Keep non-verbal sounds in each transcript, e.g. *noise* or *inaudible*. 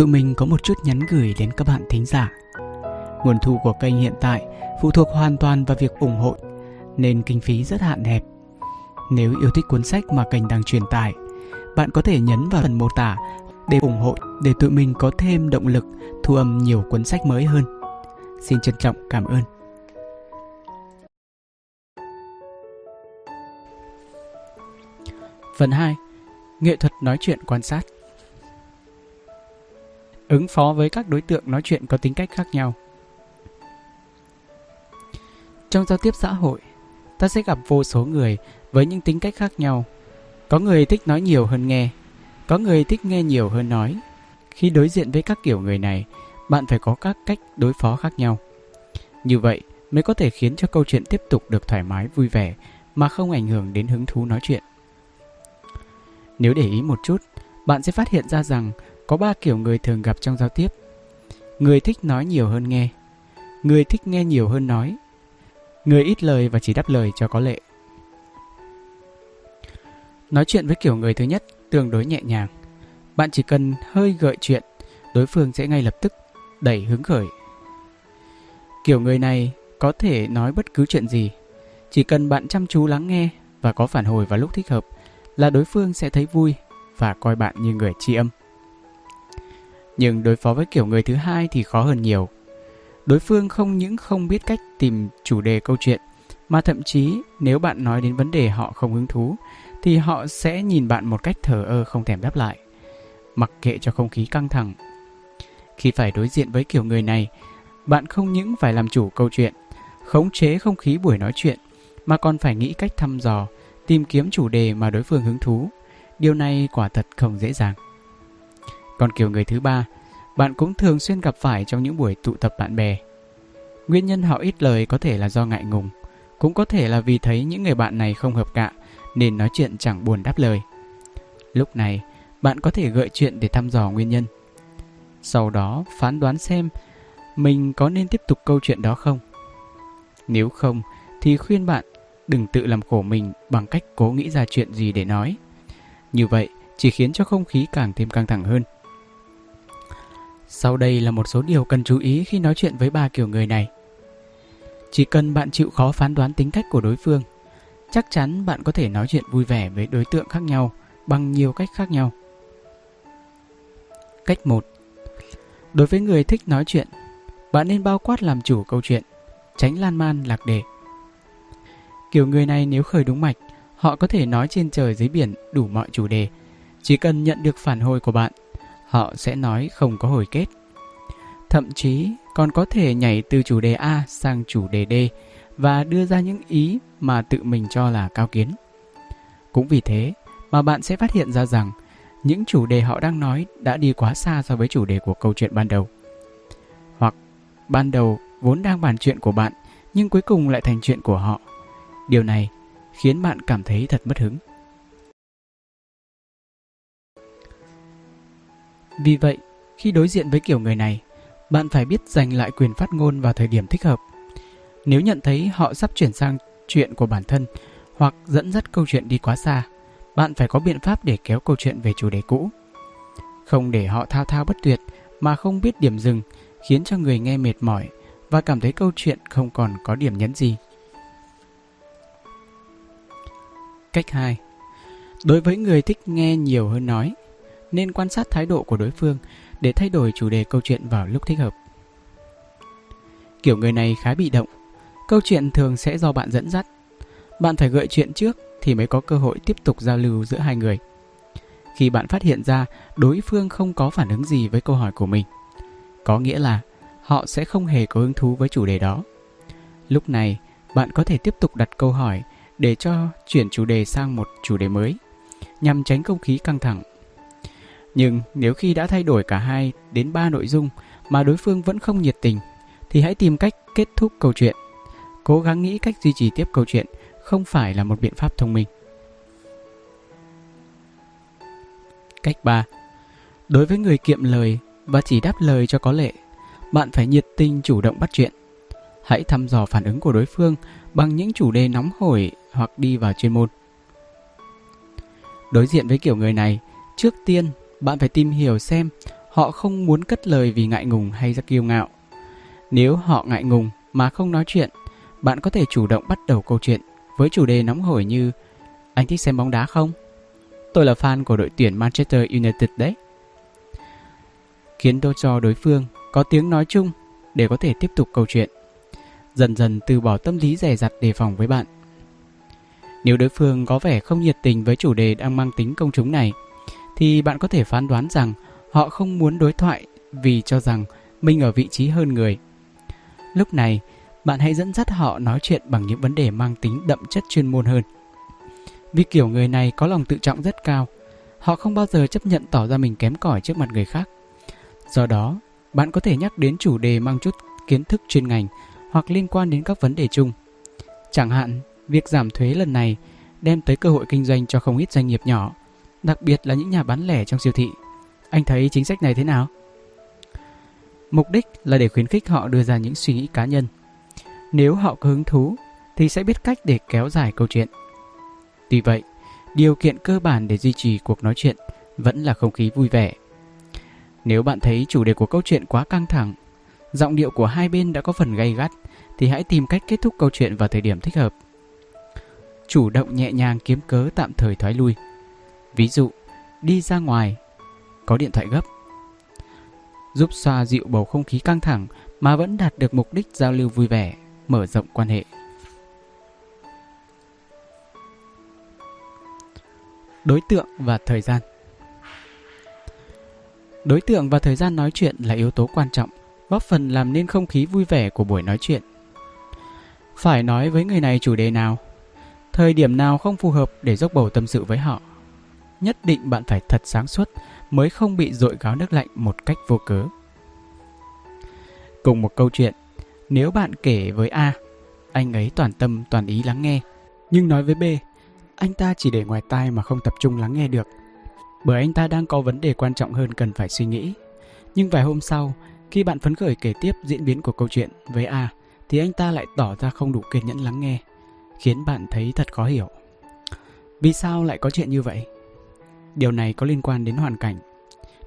tụi mình có một chút nhắn gửi đến các bạn thính giả. Nguồn thu của kênh hiện tại phụ thuộc hoàn toàn vào việc ủng hộ, nên kinh phí rất hạn hẹp. Nếu yêu thích cuốn sách mà kênh đang truyền tải, bạn có thể nhấn vào phần mô tả để ủng hộ để tụi mình có thêm động lực thu âm nhiều cuốn sách mới hơn. Xin trân trọng cảm ơn. Phần 2. Nghệ thuật nói chuyện quan sát Ứng phó với các đối tượng nói chuyện có tính cách khác nhau Trong giao tiếp xã hội, ta sẽ gặp vô số người với những tính cách khác nhau. Có người thích nói nhiều hơn nghe, có người thích nghe nhiều hơn nói. Khi đối diện với các kiểu người này, bạn phải có các cách đối phó khác nhau. Như vậy mới có thể khiến cho câu chuyện tiếp tục được thoải mái vui vẻ mà không ảnh hưởng đến hứng thú nói chuyện. Nếu để ý một chút, bạn sẽ phát hiện ra rằng có ba kiểu người thường gặp trong giao tiếp. Người thích nói nhiều hơn nghe, người thích nghe nhiều hơn nói, người ít lời và chỉ đáp lời cho có lệ. Nói chuyện với kiểu người thứ nhất tương đối nhẹ nhàng. Bạn chỉ cần hơi gợi chuyện, đối phương sẽ ngay lập tức đẩy hứng khởi. Kiểu người này có thể nói bất cứ chuyện gì, chỉ cần bạn chăm chú lắng nghe và có phản hồi vào lúc thích hợp là đối phương sẽ thấy vui và coi bạn như người tri âm. Nhưng đối phó với kiểu người thứ hai thì khó hơn nhiều. Đối phương không những không biết cách tìm chủ đề câu chuyện, mà thậm chí nếu bạn nói đến vấn đề họ không hứng thú, thì họ sẽ nhìn bạn một cách thờ ơ không thèm đáp lại, mặc kệ cho không khí căng thẳng. Khi phải đối diện với kiểu người này, bạn không những phải làm chủ câu chuyện, khống chế không khí buổi nói chuyện, mà còn phải nghĩ cách thăm dò, tìm kiếm chủ đề mà đối phương hứng thú. Điều này quả thật không dễ dàng. Còn kiểu người thứ ba, bạn cũng thường xuyên gặp phải trong những buổi tụ tập bạn bè. Nguyên nhân họ ít lời có thể là do ngại ngùng, cũng có thể là vì thấy những người bạn này không hợp cạ nên nói chuyện chẳng buồn đáp lời. Lúc này, bạn có thể gợi chuyện để thăm dò nguyên nhân. Sau đó phán đoán xem mình có nên tiếp tục câu chuyện đó không. Nếu không, thì khuyên bạn đừng tự làm khổ mình bằng cách cố nghĩ ra chuyện gì để nói. Như vậy chỉ khiến cho không khí càng thêm căng thẳng hơn. Sau đây là một số điều cần chú ý khi nói chuyện với ba kiểu người này. Chỉ cần bạn chịu khó phán đoán tính cách của đối phương, chắc chắn bạn có thể nói chuyện vui vẻ với đối tượng khác nhau bằng nhiều cách khác nhau. Cách 1. Đối với người thích nói chuyện, bạn nên bao quát làm chủ câu chuyện, tránh lan man lạc đề. Kiểu người này nếu khởi đúng mạch, họ có thể nói trên trời dưới biển đủ mọi chủ đề. Chỉ cần nhận được phản hồi của bạn, họ sẽ nói không có hồi kết. Thậm chí, còn có thể nhảy từ chủ đề A sang chủ đề D và đưa ra những ý mà tự mình cho là cao kiến. Cũng vì thế mà bạn sẽ phát hiện ra rằng những chủ đề họ đang nói đã đi quá xa so với chủ đề của câu chuyện ban đầu. Hoặc, ban đầu vốn đang bàn chuyện của bạn nhưng cuối cùng lại thành chuyện của họ. Điều này khiến bạn cảm thấy thật mất hứng. Vì vậy, khi đối diện với kiểu người này, bạn phải biết giành lại quyền phát ngôn vào thời điểm thích hợp. Nếu nhận thấy họ sắp chuyển sang chuyện của bản thân hoặc dẫn dắt câu chuyện đi quá xa, bạn phải có biện pháp để kéo câu chuyện về chủ đề cũ. Không để họ thao thao bất tuyệt mà không biết điểm dừng, khiến cho người nghe mệt mỏi và cảm thấy câu chuyện không còn có điểm nhấn gì. Cách 2. Đối với người thích nghe nhiều hơn nói, nên quan sát thái độ của đối phương để thay đổi chủ đề câu chuyện vào lúc thích hợp. Kiểu người này khá bị động, câu chuyện thường sẽ do bạn dẫn dắt. Bạn phải gợi chuyện trước thì mới có cơ hội tiếp tục giao lưu giữa hai người. Khi bạn phát hiện ra đối phương không có phản ứng gì với câu hỏi của mình, có nghĩa là họ sẽ không hề có hứng thú với chủ đề đó. Lúc này, bạn có thể tiếp tục đặt câu hỏi để cho chuyển chủ đề sang một chủ đề mới, nhằm tránh không khí căng thẳng. Nhưng nếu khi đã thay đổi cả hai đến ba nội dung mà đối phương vẫn không nhiệt tình, thì hãy tìm cách kết thúc câu chuyện. Cố gắng nghĩ cách duy trì tiếp câu chuyện không phải là một biện pháp thông minh. Cách 3. Đối với người kiệm lời và chỉ đáp lời cho có lệ, bạn phải nhiệt tình chủ động bắt chuyện. Hãy thăm dò phản ứng của đối phương bằng những chủ đề nóng hổi hoặc đi vào chuyên môn. Đối diện với kiểu người này, trước tiên bạn phải tìm hiểu xem họ không muốn cất lời vì ngại ngùng hay rất kiêu ngạo. Nếu họ ngại ngùng mà không nói chuyện, bạn có thể chủ động bắt đầu câu chuyện với chủ đề nóng hổi như Anh thích xem bóng đá không? Tôi là fan của đội tuyển Manchester United đấy. Khiến đôi cho đối phương có tiếng nói chung để có thể tiếp tục câu chuyện. Dần dần từ bỏ tâm lý rẻ rặt đề phòng với bạn. Nếu đối phương có vẻ không nhiệt tình với chủ đề đang mang tính công chúng này, thì bạn có thể phán đoán rằng họ không muốn đối thoại vì cho rằng mình ở vị trí hơn người. Lúc này, bạn hãy dẫn dắt họ nói chuyện bằng những vấn đề mang tính đậm chất chuyên môn hơn. Vì kiểu người này có lòng tự trọng rất cao, họ không bao giờ chấp nhận tỏ ra mình kém cỏi trước mặt người khác. Do đó, bạn có thể nhắc đến chủ đề mang chút kiến thức chuyên ngành hoặc liên quan đến các vấn đề chung. Chẳng hạn, việc giảm thuế lần này đem tới cơ hội kinh doanh cho không ít doanh nghiệp nhỏ, đặc biệt là những nhà bán lẻ trong siêu thị. Anh thấy chính sách này thế nào? Mục đích là để khuyến khích họ đưa ra những suy nghĩ cá nhân. Nếu họ có hứng thú thì sẽ biết cách để kéo dài câu chuyện. Tuy vậy, điều kiện cơ bản để duy trì cuộc nói chuyện vẫn là không khí vui vẻ. Nếu bạn thấy chủ đề của câu chuyện quá căng thẳng, giọng điệu của hai bên đã có phần gay gắt thì hãy tìm cách kết thúc câu chuyện vào thời điểm thích hợp. Chủ động nhẹ nhàng kiếm cớ tạm thời thoái lui. Ví dụ, đi ra ngoài, có điện thoại gấp. Giúp xoa dịu bầu không khí căng thẳng mà vẫn đạt được mục đích giao lưu vui vẻ, mở rộng quan hệ. Đối tượng và thời gian Đối tượng và thời gian nói chuyện là yếu tố quan trọng, góp phần làm nên không khí vui vẻ của buổi nói chuyện. Phải nói với người này chủ đề nào, thời điểm nào không phù hợp để dốc bầu tâm sự với họ. Nhất định bạn phải thật sáng suốt mới không bị dội gáo nước lạnh một cách vô cớ. Cùng một câu chuyện, nếu bạn kể với A, anh ấy toàn tâm toàn ý lắng nghe, nhưng nói với B, anh ta chỉ để ngoài tai mà không tập trung lắng nghe được bởi anh ta đang có vấn đề quan trọng hơn cần phải suy nghĩ. Nhưng vài hôm sau, khi bạn phấn khởi kể tiếp diễn biến của câu chuyện với A, thì anh ta lại tỏ ra không đủ kiên nhẫn lắng nghe, khiến bạn thấy thật khó hiểu. Vì sao lại có chuyện như vậy? Điều này có liên quan đến hoàn cảnh,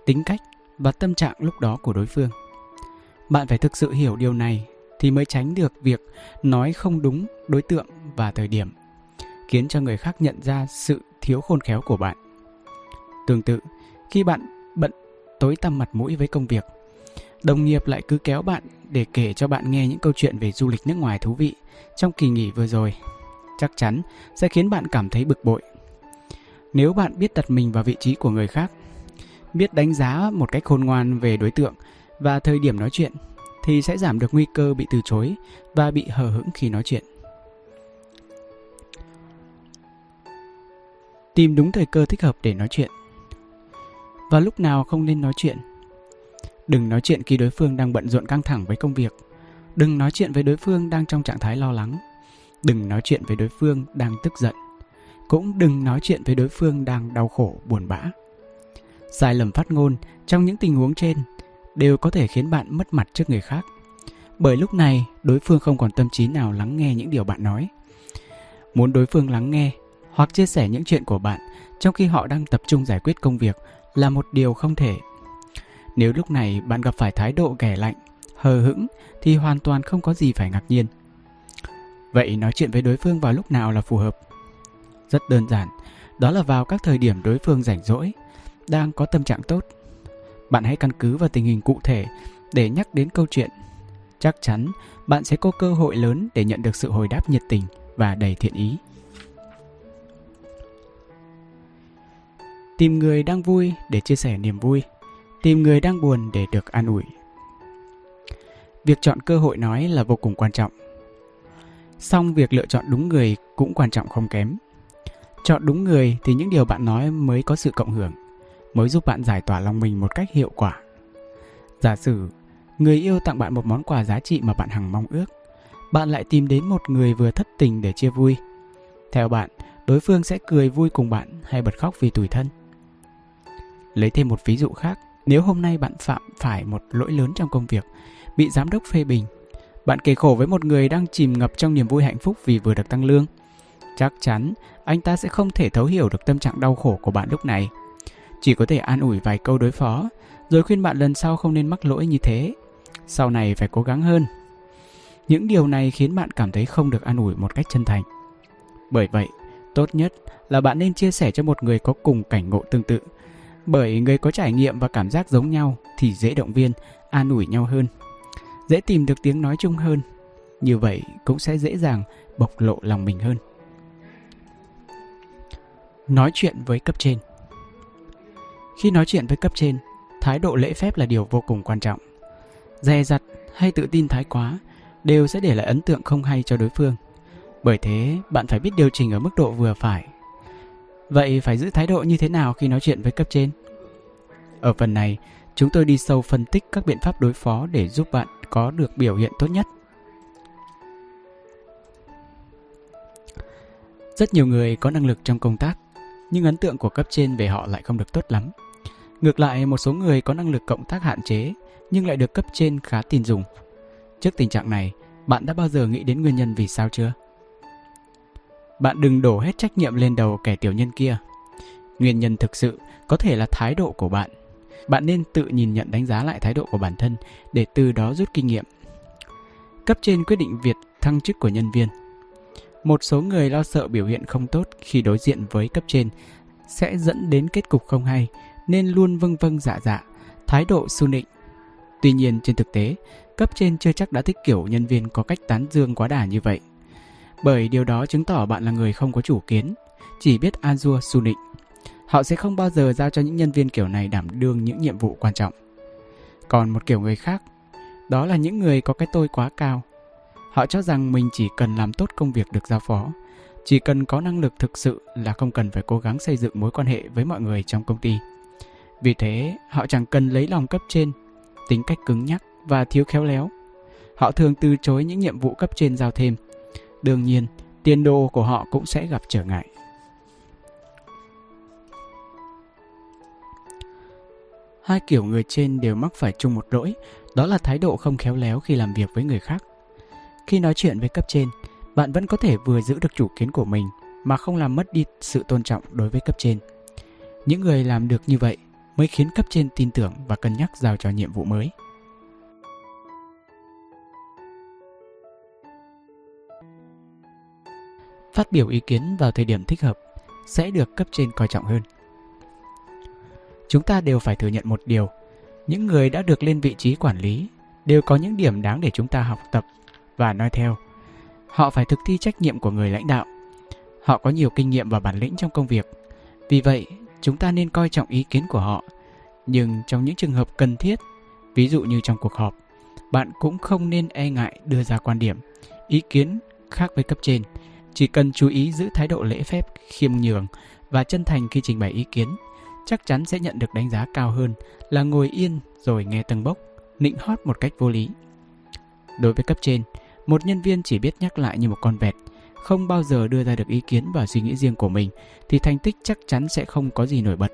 tính cách và tâm trạng lúc đó của đối phương. Bạn phải thực sự hiểu điều này thì mới tránh được việc nói không đúng đối tượng và thời điểm, khiến cho người khác nhận ra sự thiếu khôn khéo của bạn. Tương tự, khi bạn bận tối tăm mặt mũi với công việc, đồng nghiệp lại cứ kéo bạn để kể cho bạn nghe những câu chuyện về du lịch nước ngoài thú vị trong kỳ nghỉ vừa rồi. Chắc chắn sẽ khiến bạn cảm thấy bực bội. Nếu bạn biết đặt mình vào vị trí của người khác, biết đánh giá một cách khôn ngoan về đối tượng và thời điểm nói chuyện thì sẽ giảm được nguy cơ bị từ chối và bị hờ hững khi nói chuyện. Tìm đúng thời cơ thích hợp để nói chuyện và lúc nào không nên nói chuyện. Đừng nói chuyện khi đối phương đang bận rộn căng thẳng với công việc. Đừng nói chuyện với đối phương đang trong trạng thái lo lắng. Đừng nói chuyện với đối phương đang tức giận. Cũng đừng nói chuyện với đối phương đang đau khổ, buồn bã. Sai lầm phát ngôn trong những tình huống trên đều có thể khiến bạn mất mặt trước người khác. Bởi lúc này, đối phương không còn tâm trí nào lắng nghe những điều bạn nói. Muốn đối phương lắng nghe hoặc chia sẻ những chuyện của bạn trong khi họ đang tập trung giải quyết công việc là một điều không thể. Nếu lúc này bạn gặp phải thái độ ghẻ lạnh, hờ hững thì hoàn toàn không có gì phải ngạc nhiên. Vậy nói chuyện với đối phương vào lúc nào là phù hợp? Rất đơn giản, đó là vào các thời điểm đối phương rảnh rỗi, đang có tâm trạng tốt. Bạn hãy căn cứ vào tình hình cụ thể để nhắc đến câu chuyện. Chắc chắn bạn sẽ có cơ hội lớn để nhận được sự hồi đáp nhiệt tình và đầy thiện ý. Tìm người đang vui để chia sẻ niềm vui, tìm người đang buồn để được an ủi. Việc chọn cơ hội nói là vô cùng quan trọng. Song việc lựa chọn đúng người cũng quan trọng không kém. Chọn đúng người thì những điều bạn nói mới có sự cộng hưởng, mới giúp bạn giải tỏa lòng mình một cách hiệu quả. Giả sử người yêu tặng bạn một món quà giá trị mà bạn hằng mong ước, bạn lại tìm đến một người vừa thất tình để chia vui. Theo bạn, đối phương sẽ cười vui cùng bạn hay bật khóc vì tủi thân? Lấy thêm một ví dụ khác, nếu hôm nay bạn phạm phải một lỗi lớn trong công việc, bị giám đốc phê bình, bạn kể khổ với một người đang chìm ngập trong niềm vui hạnh phúc vì vừa được tăng lương, chắc chắn anh ta sẽ không thể thấu hiểu được tâm trạng đau khổ của bạn lúc này. chỉ có thể an ủi vài câu đối phó, rồi khuyên bạn lần sau không nên mắc lỗi như thế. Sau này phải cố gắng hơn. Những điều này khiến bạn cảm thấy không được an ủi một cách chân thành. Bởi vậy, tốt nhất là bạn nên chia sẻ cho một người có cùng cảnh ngộ tương tự. Bởi người có trải nghiệm và cảm giác giống nhau thì dễ động viên, an ủi nhau hơn. Dễ tìm được tiếng nói chung hơn. Như vậy cũng sẽ dễ dàng bộc lộ lòng mình hơn. Nói chuyện với cấp trên Khi nói chuyện với cấp trên, thái độ lễ phép là điều vô cùng quan trọng. Dè dặt hay tự tin thái quá đều sẽ để lại ấn tượng không hay cho đối phương. Bởi thế, bạn phải biết điều chỉnh ở mức độ vừa phải. Vậy phải giữ thái độ như thế nào khi nói chuyện với cấp trên? Ở phần này, chúng tôi đi sâu phân tích các biện pháp đối phó để giúp bạn có được biểu hiện tốt nhất. Rất nhiều người có năng lực trong công tác, nhưng ấn tượng của cấp trên về họ lại không được tốt lắm. Ngược lại, một số người có năng lực cộng tác hạn chế, nhưng lại được cấp trên khá tin dùng. Trước tình trạng này, bạn đã bao giờ nghĩ đến nguyên nhân vì sao chưa? Bạn đừng đổ hết trách nhiệm lên đầu kẻ tiểu nhân kia. Nguyên nhân thực sự có thể là thái độ của bạn. Bạn nên tự nhìn nhận đánh giá lại thái độ của bản thân để từ đó rút kinh nghiệm. Cấp trên quyết định việc thăng chức của nhân viên. Một số người lo sợ biểu hiện không tốt khi đối diện với cấp trên sẽ dẫn đến kết cục không hay nên luôn vâng vâng dạ dạ, thái độ su nịnh. Tuy nhiên trên thực tế, cấp trên chưa chắc đã thích kiểu nhân viên có cách tán dương quá đà như vậy. Bởi điều đó chứng tỏ bạn là người không có chủ kiến, chỉ biết Azure su nịnh. Họ sẽ không bao giờ giao cho những nhân viên kiểu này đảm đương những nhiệm vụ quan trọng. Còn một kiểu người khác, đó là những người có cái tôi quá cao. Họ cho rằng mình chỉ cần làm tốt công việc được giao phó, chỉ cần có năng lực thực sự là không cần phải cố gắng xây dựng mối quan hệ với mọi người trong công ty. Vì thế, họ chẳng cần lấy lòng cấp trên, tính cách cứng nhắc và thiếu khéo léo. Họ thường từ chối những nhiệm vụ cấp trên giao thêm. Đương nhiên, tiền đồ của họ cũng sẽ gặp trở ngại. Hai kiểu người trên đều mắc phải chung một lỗi, đó là thái độ không khéo léo khi làm việc với người khác. Khi nói chuyện với cấp trên, bạn vẫn có thể vừa giữ được chủ kiến của mình mà không làm mất đi sự tôn trọng đối với cấp trên. Những người làm được như vậy mới khiến cấp trên tin tưởng và cân nhắc giao cho nhiệm vụ mới. Phát biểu ý kiến vào thời điểm thích hợp sẽ được cấp trên coi trọng hơn. Chúng ta đều phải thừa nhận một điều, những người đã được lên vị trí quản lý đều có những điểm đáng để chúng ta học tập và nói theo. Họ phải thực thi trách nhiệm của người lãnh đạo. Họ có nhiều kinh nghiệm và bản lĩnh trong công việc. Vì vậy, chúng ta nên coi trọng ý kiến của họ. Nhưng trong những trường hợp cần thiết, ví dụ như trong cuộc họp, bạn cũng không nên e ngại đưa ra quan điểm, ý kiến khác với cấp trên. Chỉ cần chú ý giữ thái độ lễ phép, khiêm nhường và chân thành khi trình bày ý kiến, chắc chắn sẽ nhận được đánh giá cao hơn là ngồi yên rồi nghe tầng bốc, nịnh hót một cách vô lý. Đối với cấp trên, một nhân viên chỉ biết nhắc lại như một con vẹt, không bao giờ đưa ra được ý kiến và suy nghĩ riêng của mình thì thành tích chắc chắn sẽ không có gì nổi bật.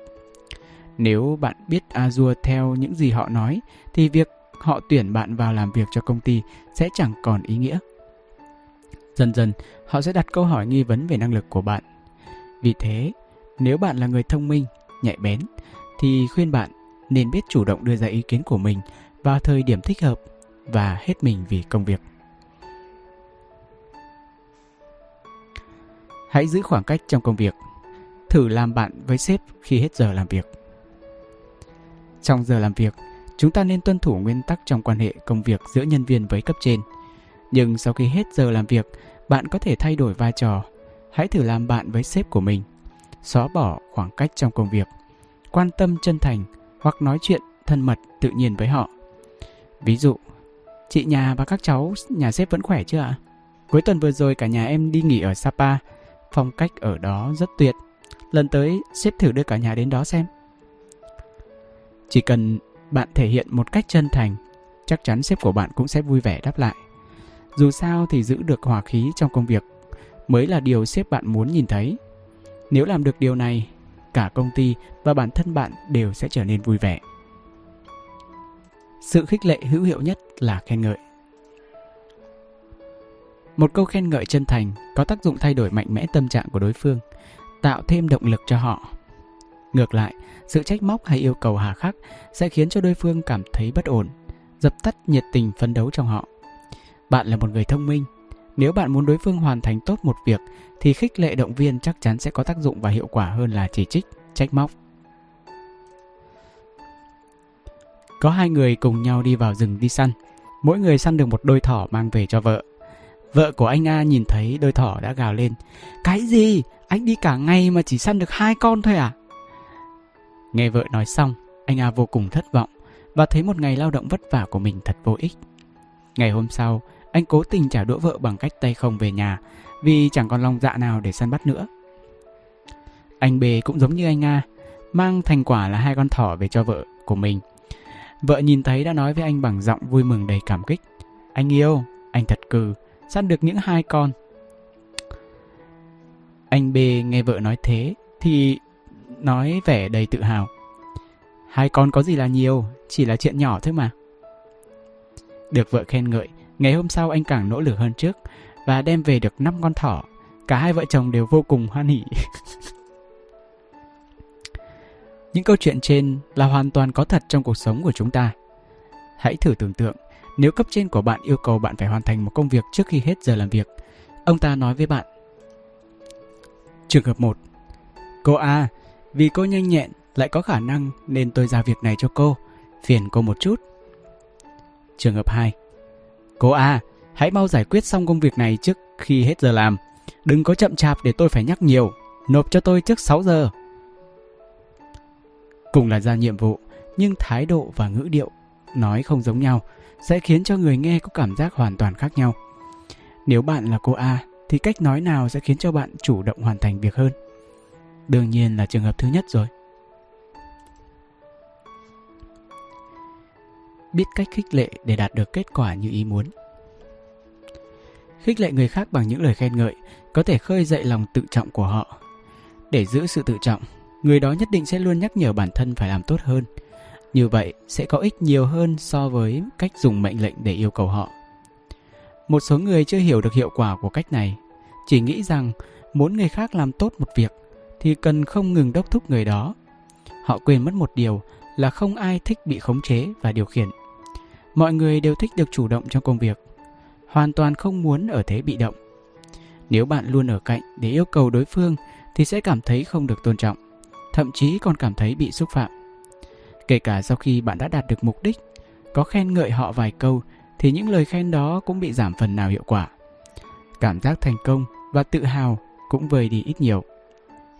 Nếu bạn biết Azure theo những gì họ nói thì việc họ tuyển bạn vào làm việc cho công ty sẽ chẳng còn ý nghĩa. Dần dần, họ sẽ đặt câu hỏi nghi vấn về năng lực của bạn. Vì thế, nếu bạn là người thông minh, nhạy bén thì khuyên bạn nên biết chủ động đưa ra ý kiến của mình vào thời điểm thích hợp và hết mình vì công việc. Hãy giữ khoảng cách trong công việc. Thử làm bạn với sếp khi hết giờ làm việc. Trong giờ làm việc, chúng ta nên tuân thủ nguyên tắc trong quan hệ công việc giữa nhân viên với cấp trên. Nhưng sau khi hết giờ làm việc, bạn có thể thay đổi vai trò. Hãy thử làm bạn với sếp của mình. Xóa bỏ khoảng cách trong công việc. Quan tâm chân thành hoặc nói chuyện thân mật tự nhiên với họ. Ví dụ, chị nhà và các cháu nhà sếp vẫn khỏe chưa ạ? Cuối tuần vừa rồi cả nhà em đi nghỉ ở Sapa Phong cách ở đó rất tuyệt. Lần tới xếp thử đưa cả nhà đến đó xem. Chỉ cần bạn thể hiện một cách chân thành, chắc chắn sếp của bạn cũng sẽ vui vẻ đáp lại. Dù sao thì giữ được hòa khí trong công việc mới là điều sếp bạn muốn nhìn thấy. Nếu làm được điều này, cả công ty và bản thân bạn đều sẽ trở nên vui vẻ. Sự khích lệ hữu hiệu nhất là khen ngợi. Một câu khen ngợi chân thành có tác dụng thay đổi mạnh mẽ tâm trạng của đối phương, tạo thêm động lực cho họ. Ngược lại, sự trách móc hay yêu cầu hà khắc sẽ khiến cho đối phương cảm thấy bất ổn, dập tắt nhiệt tình phấn đấu trong họ. Bạn là một người thông minh, nếu bạn muốn đối phương hoàn thành tốt một việc thì khích lệ động viên chắc chắn sẽ có tác dụng và hiệu quả hơn là chỉ trích, trách móc. Có hai người cùng nhau đi vào rừng đi săn, mỗi người săn được một đôi thỏ mang về cho vợ. Vợ của anh A nhìn thấy đôi thỏ đã gào lên Cái gì? Anh đi cả ngày mà chỉ săn được hai con thôi à? Nghe vợ nói xong, anh A vô cùng thất vọng và thấy một ngày lao động vất vả của mình thật vô ích. Ngày hôm sau, anh cố tình trả đũa vợ bằng cách tay không về nhà vì chẳng còn lòng dạ nào để săn bắt nữa. Anh B cũng giống như anh A, mang thành quả là hai con thỏ về cho vợ của mình. Vợ nhìn thấy đã nói với anh bằng giọng vui mừng đầy cảm kích. Anh yêu, anh thật cừ, săn được những hai con. Anh B nghe vợ nói thế thì nói vẻ đầy tự hào. Hai con có gì là nhiều, chỉ là chuyện nhỏ thôi mà. Được vợ khen ngợi, ngày hôm sau anh càng nỗ lực hơn trước và đem về được 5 con thỏ. Cả hai vợ chồng đều vô cùng hoan hỉ. *laughs* Những câu chuyện trên là hoàn toàn có thật trong cuộc sống của chúng ta. Hãy thử tưởng tượng, nếu cấp trên của bạn yêu cầu bạn phải hoàn thành một công việc trước khi hết giờ làm việc, ông ta nói với bạn. Trường hợp 1. Cô A, vì cô nhanh nhẹn lại có khả năng nên tôi giao việc này cho cô, phiền cô một chút. Trường hợp 2. Cô A, hãy mau giải quyết xong công việc này trước khi hết giờ làm. Đừng có chậm chạp để tôi phải nhắc nhiều, nộp cho tôi trước 6 giờ. Cùng là ra nhiệm vụ, nhưng thái độ và ngữ điệu nói không giống nhau sẽ khiến cho người nghe có cảm giác hoàn toàn khác nhau. Nếu bạn là cô A thì cách nói nào sẽ khiến cho bạn chủ động hoàn thành việc hơn? Đương nhiên là trường hợp thứ nhất rồi. Biết cách khích lệ để đạt được kết quả như ý muốn. Khích lệ người khác bằng những lời khen ngợi có thể khơi dậy lòng tự trọng của họ. Để giữ sự tự trọng, người đó nhất định sẽ luôn nhắc nhở bản thân phải làm tốt hơn. Như vậy sẽ có ích nhiều hơn so với cách dùng mệnh lệnh để yêu cầu họ. Một số người chưa hiểu được hiệu quả của cách này, chỉ nghĩ rằng muốn người khác làm tốt một việc thì cần không ngừng đốc thúc người đó. Họ quên mất một điều là không ai thích bị khống chế và điều khiển. Mọi người đều thích được chủ động trong công việc, hoàn toàn không muốn ở thế bị động. Nếu bạn luôn ở cạnh để yêu cầu đối phương thì sẽ cảm thấy không được tôn trọng, thậm chí còn cảm thấy bị xúc phạm. Kể cả sau khi bạn đã đạt được mục đích, có khen ngợi họ vài câu thì những lời khen đó cũng bị giảm phần nào hiệu quả. Cảm giác thành công và tự hào cũng vơi đi ít nhiều.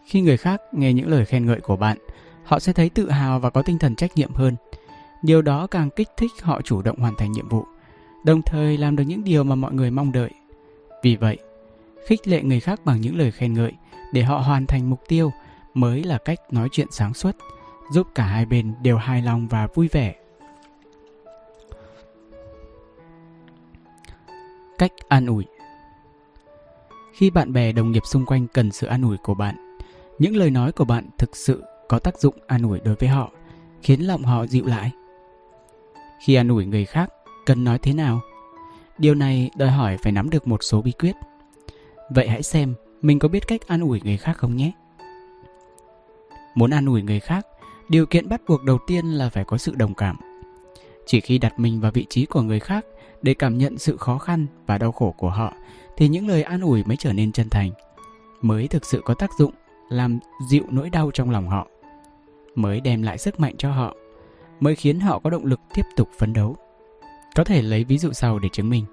Khi người khác nghe những lời khen ngợi của bạn, họ sẽ thấy tự hào và có tinh thần trách nhiệm hơn. Điều đó càng kích thích họ chủ động hoàn thành nhiệm vụ, đồng thời làm được những điều mà mọi người mong đợi. Vì vậy, khích lệ người khác bằng những lời khen ngợi để họ hoàn thành mục tiêu mới là cách nói chuyện sáng suốt, giúp cả hai bên đều hài lòng và vui vẻ. Cách an ủi Khi bạn bè đồng nghiệp xung quanh cần sự an ủi của bạn, những lời nói của bạn thực sự có tác dụng an ủi đối với họ, khiến lòng họ dịu lại. Khi an ủi người khác, cần nói thế nào? Điều này đòi hỏi phải nắm được một số bí quyết. Vậy hãy xem mình có biết cách an ủi người khác không nhé. Muốn an ủi người khác, điều kiện bắt buộc đầu tiên là phải có sự đồng cảm. Chỉ khi đặt mình vào vị trí của người khác để cảm nhận sự khó khăn và đau khổ của họ thì những lời an ủi mới trở nên chân thành, mới thực sự có tác dụng làm dịu nỗi đau trong lòng họ, mới đem lại sức mạnh cho họ, mới khiến họ có động lực tiếp tục phấn đấu. Có thể lấy ví dụ sau để chứng minh.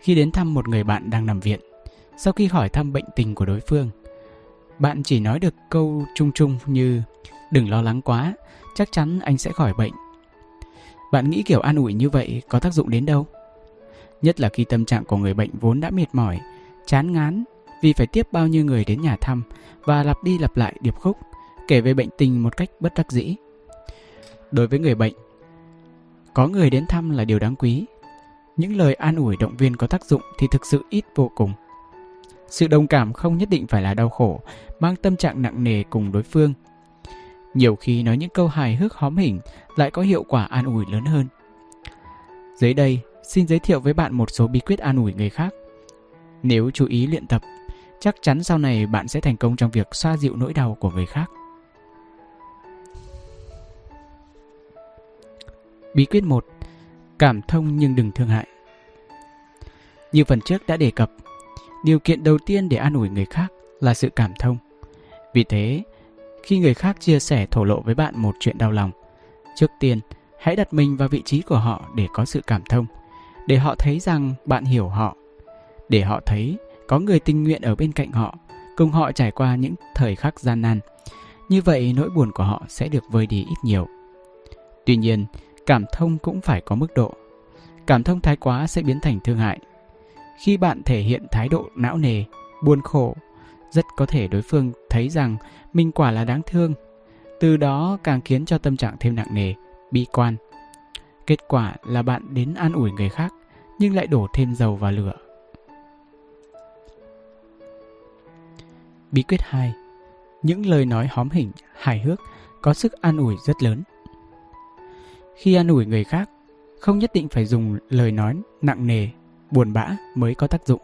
Khi đến thăm một người bạn đang nằm viện, sau khi hỏi thăm bệnh tình của đối phương, bạn chỉ nói được câu chung chung như đừng lo lắng quá, chắc chắn anh sẽ khỏi bệnh. Bạn nghĩ kiểu an ủi như vậy có tác dụng đến đâu? Nhất là khi tâm trạng của người bệnh vốn đã mệt mỏi, chán ngán vì phải tiếp bao nhiêu người đến nhà thăm và lặp đi lặp lại điệp khúc, kể về bệnh tình một cách bất đắc dĩ. Đối với người bệnh, có người đến thăm là điều đáng quý. Những lời an ủi động viên có tác dụng thì thực sự ít vô cùng sự đồng cảm không nhất định phải là đau khổ, mang tâm trạng nặng nề cùng đối phương. Nhiều khi nói những câu hài hước hóm hỉnh lại có hiệu quả an ủi lớn hơn. Dưới đây, xin giới thiệu với bạn một số bí quyết an ủi người khác. Nếu chú ý luyện tập, chắc chắn sau này bạn sẽ thành công trong việc xoa dịu nỗi đau của người khác. Bí quyết một: cảm thông nhưng đừng thương hại. Như phần trước đã đề cập điều kiện đầu tiên để an ủi người khác là sự cảm thông. Vì thế, khi người khác chia sẻ thổ lộ với bạn một chuyện đau lòng, trước tiên hãy đặt mình vào vị trí của họ để có sự cảm thông, để họ thấy rằng bạn hiểu họ, để họ thấy có người tình nguyện ở bên cạnh họ, cùng họ trải qua những thời khắc gian nan. Như vậy nỗi buồn của họ sẽ được vơi đi ít nhiều. Tuy nhiên, cảm thông cũng phải có mức độ. Cảm thông thái quá sẽ biến thành thương hại. Khi bạn thể hiện thái độ não nề, buồn khổ, rất có thể đối phương thấy rằng mình quả là đáng thương. Từ đó càng khiến cho tâm trạng thêm nặng nề, bi quan. Kết quả là bạn đến an ủi người khác nhưng lại đổ thêm dầu vào lửa. Bí quyết 2 Những lời nói hóm hình, hài hước có sức an ủi rất lớn. Khi an ủi người khác, không nhất định phải dùng lời nói nặng nề, buồn bã mới có tác dụng.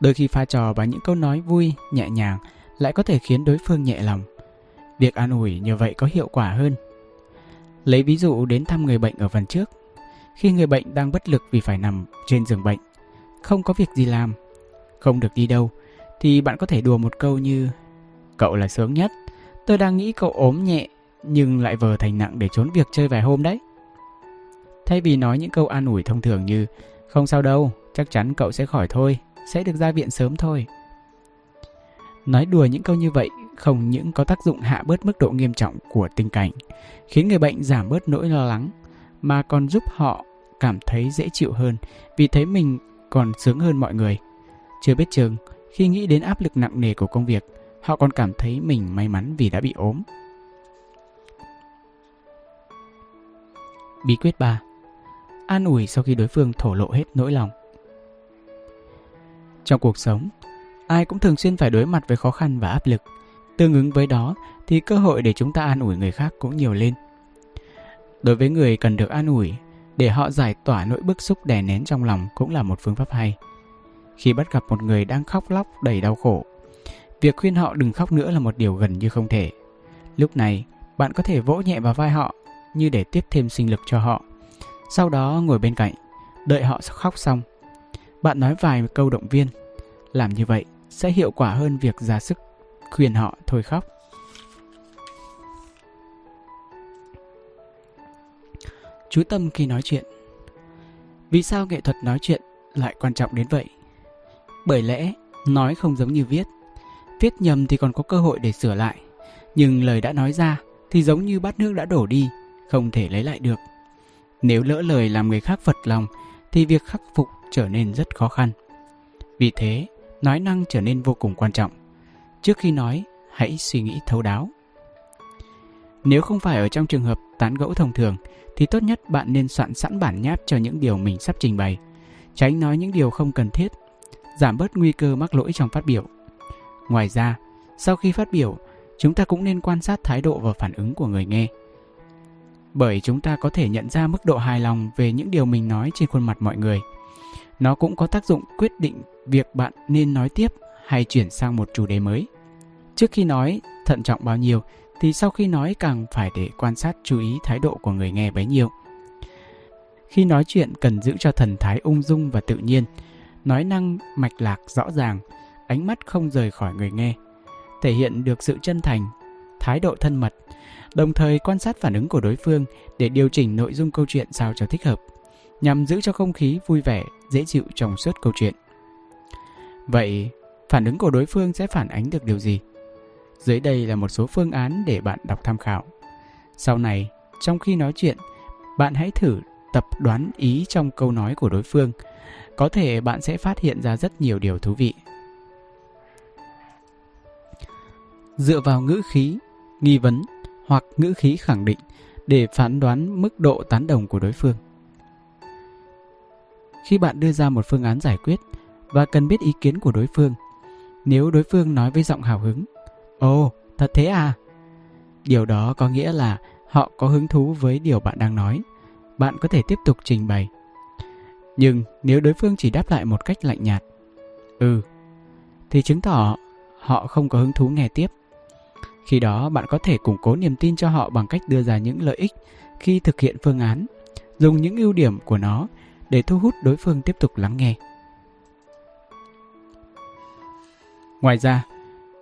Đôi khi pha trò bằng những câu nói vui, nhẹ nhàng lại có thể khiến đối phương nhẹ lòng. Việc an ủi như vậy có hiệu quả hơn. Lấy ví dụ đến thăm người bệnh ở phần trước. Khi người bệnh đang bất lực vì phải nằm trên giường bệnh, không có việc gì làm, không được đi đâu, thì bạn có thể đùa một câu như Cậu là sướng nhất, tôi đang nghĩ cậu ốm nhẹ nhưng lại vờ thành nặng để trốn việc chơi vài hôm đấy. Thay vì nói những câu an ủi thông thường như Không sao đâu, chắc chắn cậu sẽ khỏi thôi, sẽ được ra viện sớm thôi. Nói đùa những câu như vậy không những có tác dụng hạ bớt mức độ nghiêm trọng của tình cảnh, khiến người bệnh giảm bớt nỗi lo lắng, mà còn giúp họ cảm thấy dễ chịu hơn vì thấy mình còn sướng hơn mọi người. Chưa biết chừng, khi nghĩ đến áp lực nặng nề của công việc, họ còn cảm thấy mình may mắn vì đã bị ốm. Bí quyết 3 An ủi sau khi đối phương thổ lộ hết nỗi lòng trong cuộc sống, ai cũng thường xuyên phải đối mặt với khó khăn và áp lực. Tương ứng với đó thì cơ hội để chúng ta an ủi người khác cũng nhiều lên. Đối với người cần được an ủi, để họ giải tỏa nỗi bức xúc đè nén trong lòng cũng là một phương pháp hay. Khi bắt gặp một người đang khóc lóc đầy đau khổ, việc khuyên họ đừng khóc nữa là một điều gần như không thể. Lúc này, bạn có thể vỗ nhẹ vào vai họ như để tiếp thêm sinh lực cho họ. Sau đó ngồi bên cạnh, đợi họ khóc xong. Bạn nói vài câu động viên. Làm như vậy sẽ hiệu quả hơn việc ra sức khuyên họ thôi khóc. Chú tâm khi nói chuyện. Vì sao nghệ thuật nói chuyện lại quan trọng đến vậy? Bởi lẽ, nói không giống như viết. Viết nhầm thì còn có cơ hội để sửa lại. Nhưng lời đã nói ra thì giống như bát nước đã đổ đi, không thể lấy lại được. Nếu lỡ lời làm người khác phật lòng thì việc khắc phục trở nên rất khó khăn. Vì thế, nói năng trở nên vô cùng quan trọng. Trước khi nói, hãy suy nghĩ thấu đáo. Nếu không phải ở trong trường hợp tán gẫu thông thường, thì tốt nhất bạn nên soạn sẵn bản nháp cho những điều mình sắp trình bày. Tránh nói những điều không cần thiết, giảm bớt nguy cơ mắc lỗi trong phát biểu. Ngoài ra, sau khi phát biểu, chúng ta cũng nên quan sát thái độ và phản ứng của người nghe. Bởi chúng ta có thể nhận ra mức độ hài lòng về những điều mình nói trên khuôn mặt mọi người. Nó cũng có tác dụng quyết định việc bạn nên nói tiếp hay chuyển sang một chủ đề mới. Trước khi nói, thận trọng bao nhiêu thì sau khi nói càng phải để quan sát chú ý thái độ của người nghe bấy nhiêu. Khi nói chuyện cần giữ cho thần thái ung dung và tự nhiên, nói năng mạch lạc rõ ràng, ánh mắt không rời khỏi người nghe, thể hiện được sự chân thành, thái độ thân mật, đồng thời quan sát phản ứng của đối phương để điều chỉnh nội dung câu chuyện sao cho thích hợp, nhằm giữ cho không khí vui vẻ, dễ chịu trong suốt câu chuyện. Vậy, phản ứng của đối phương sẽ phản ánh được điều gì? Dưới đây là một số phương án để bạn đọc tham khảo. Sau này, trong khi nói chuyện, bạn hãy thử tập đoán ý trong câu nói của đối phương. Có thể bạn sẽ phát hiện ra rất nhiều điều thú vị. Dựa vào ngữ khí, nghi vấn hoặc ngữ khí khẳng định để phán đoán mức độ tán đồng của đối phương. Khi bạn đưa ra một phương án giải quyết và cần biết ý kiến của đối phương, nếu đối phương nói với giọng hào hứng Ồ, thật thế à? Điều đó có nghĩa là họ có hứng thú với điều bạn đang nói. Bạn có thể tiếp tục trình bày. Nhưng nếu đối phương chỉ đáp lại một cách lạnh nhạt, ừ, thì chứng tỏ họ không có hứng thú nghe tiếp. Khi đó bạn có thể củng cố niềm tin cho họ bằng cách đưa ra những lợi ích khi thực hiện phương án, dùng những ưu điểm của nó để thu hút đối phương tiếp tục lắng nghe. Ngoài ra,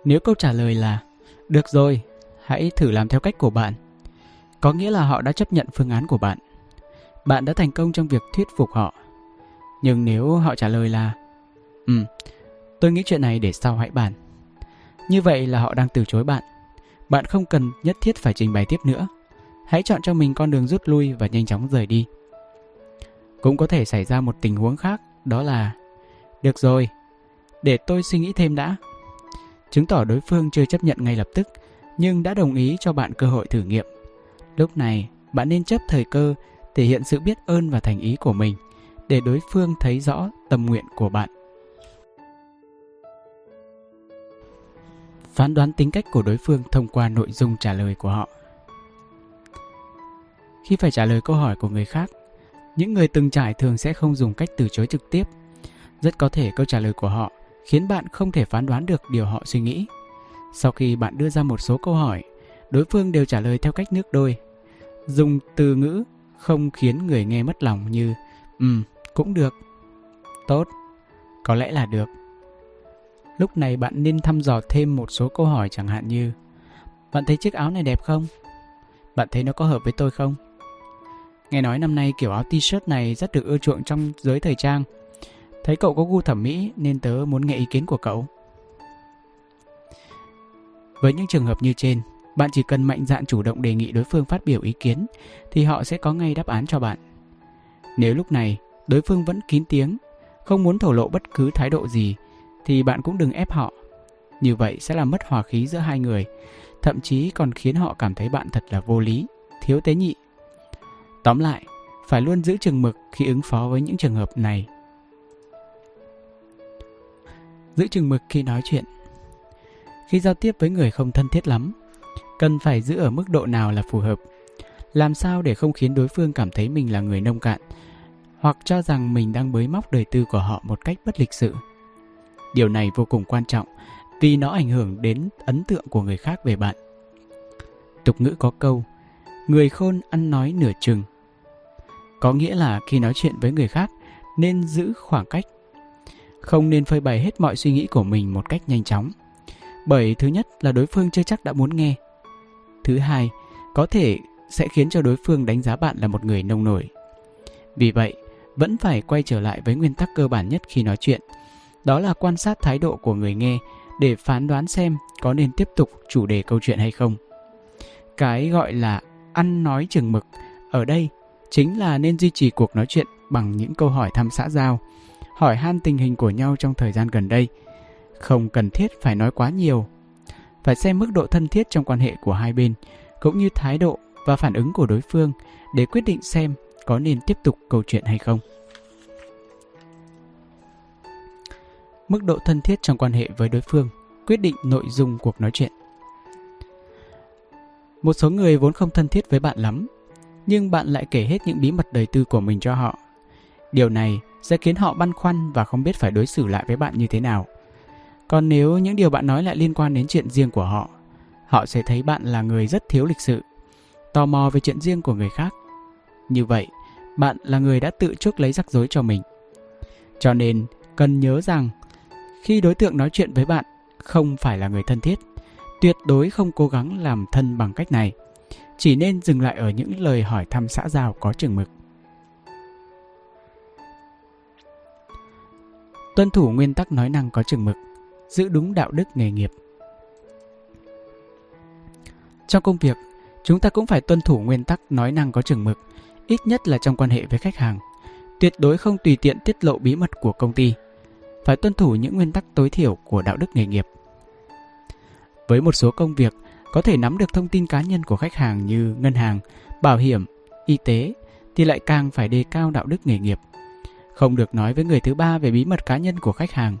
nếu câu trả lời là Được rồi, hãy thử làm theo cách của bạn có nghĩa là họ đã chấp nhận phương án của bạn. Bạn đã thành công trong việc thuyết phục họ. Nhưng nếu họ trả lời là Ừ, tôi nghĩ chuyện này để sau hãy bàn. Như vậy là họ đang từ chối bạn. Bạn không cần nhất thiết phải trình bày tiếp nữa. Hãy chọn cho mình con đường rút lui và nhanh chóng rời đi. Cũng có thể xảy ra một tình huống khác, đó là Được rồi, để tôi suy nghĩ thêm đã. Chứng tỏ đối phương chưa chấp nhận ngay lập tức, nhưng đã đồng ý cho bạn cơ hội thử nghiệm. Lúc này, bạn nên chấp thời cơ, thể hiện sự biết ơn và thành ý của mình để đối phương thấy rõ tâm nguyện của bạn. Phán đoán tính cách của đối phương thông qua nội dung trả lời của họ. Khi phải trả lời câu hỏi của người khác, những người từng trải thường sẽ không dùng cách từ chối trực tiếp. Rất có thể câu trả lời của họ khiến bạn không thể phán đoán được điều họ suy nghĩ. Sau khi bạn đưa ra một số câu hỏi, đối phương đều trả lời theo cách nước đôi. Dùng từ ngữ không khiến người nghe mất lòng như Ừ, cũng được. Tốt, có lẽ là được. Lúc này bạn nên thăm dò thêm một số câu hỏi chẳng hạn như Bạn thấy chiếc áo này đẹp không? Bạn thấy nó có hợp với tôi không? Nghe nói năm nay kiểu áo t-shirt này rất được ưa chuộng trong giới thời trang. Thấy cậu có gu thẩm mỹ nên tớ muốn nghe ý kiến của cậu. Với những trường hợp như trên, bạn chỉ cần mạnh dạn chủ động đề nghị đối phương phát biểu ý kiến thì họ sẽ có ngay đáp án cho bạn. Nếu lúc này đối phương vẫn kín tiếng, không muốn thổ lộ bất cứ thái độ gì thì bạn cũng đừng ép họ. Như vậy sẽ làm mất hòa khí giữa hai người, thậm chí còn khiến họ cảm thấy bạn thật là vô lý, thiếu tế nhị. Tóm lại, phải luôn giữ chừng mực khi ứng phó với những trường hợp này. Giữ chừng mực khi nói chuyện. Khi giao tiếp với người không thân thiết lắm, cần phải giữ ở mức độ nào là phù hợp? Làm sao để không khiến đối phương cảm thấy mình là người nông cạn hoặc cho rằng mình đang bới móc đời tư của họ một cách bất lịch sự? Điều này vô cùng quan trọng vì nó ảnh hưởng đến ấn tượng của người khác về bạn. Tục ngữ có câu người khôn ăn nói nửa chừng có nghĩa là khi nói chuyện với người khác nên giữ khoảng cách không nên phơi bày hết mọi suy nghĩ của mình một cách nhanh chóng bởi thứ nhất là đối phương chưa chắc đã muốn nghe Thứ hai, có thể sẽ khiến cho đối phương đánh giá bạn là một người nông nổi. Vì vậy, vẫn phải quay trở lại với nguyên tắc cơ bản nhất khi nói chuyện. Đó là quan sát thái độ của người nghe để phán đoán xem có nên tiếp tục chủ đề câu chuyện hay không. Cái gọi là ăn nói chừng mực ở đây chính là nên duy trì cuộc nói chuyện bằng những câu hỏi thăm xã giao, hỏi han tình hình của nhau trong thời gian gần đây. Không cần thiết phải nói quá nhiều phải xem mức độ thân thiết trong quan hệ của hai bên cũng như thái độ và phản ứng của đối phương để quyết định xem có nên tiếp tục câu chuyện hay không mức độ thân thiết trong quan hệ với đối phương quyết định nội dung cuộc nói chuyện một số người vốn không thân thiết với bạn lắm nhưng bạn lại kể hết những bí mật đời tư của mình cho họ điều này sẽ khiến họ băn khoăn và không biết phải đối xử lại với bạn như thế nào còn nếu những điều bạn nói lại liên quan đến chuyện riêng của họ, họ sẽ thấy bạn là người rất thiếu lịch sự, tò mò về chuyện riêng của người khác. Như vậy, bạn là người đã tự chuốc lấy rắc rối cho mình. Cho nên, cần nhớ rằng, khi đối tượng nói chuyện với bạn không phải là người thân thiết, tuyệt đối không cố gắng làm thân bằng cách này. Chỉ nên dừng lại ở những lời hỏi thăm xã giao có chừng mực. Tuân thủ nguyên tắc nói năng có chừng mực giữ đúng đạo đức nghề nghiệp. Trong công việc, chúng ta cũng phải tuân thủ nguyên tắc nói năng có chừng mực, ít nhất là trong quan hệ với khách hàng. Tuyệt đối không tùy tiện tiết lộ bí mật của công ty. Phải tuân thủ những nguyên tắc tối thiểu của đạo đức nghề nghiệp. Với một số công việc, có thể nắm được thông tin cá nhân của khách hàng như ngân hàng, bảo hiểm, y tế thì lại càng phải đề cao đạo đức nghề nghiệp. Không được nói với người thứ ba về bí mật cá nhân của khách hàng.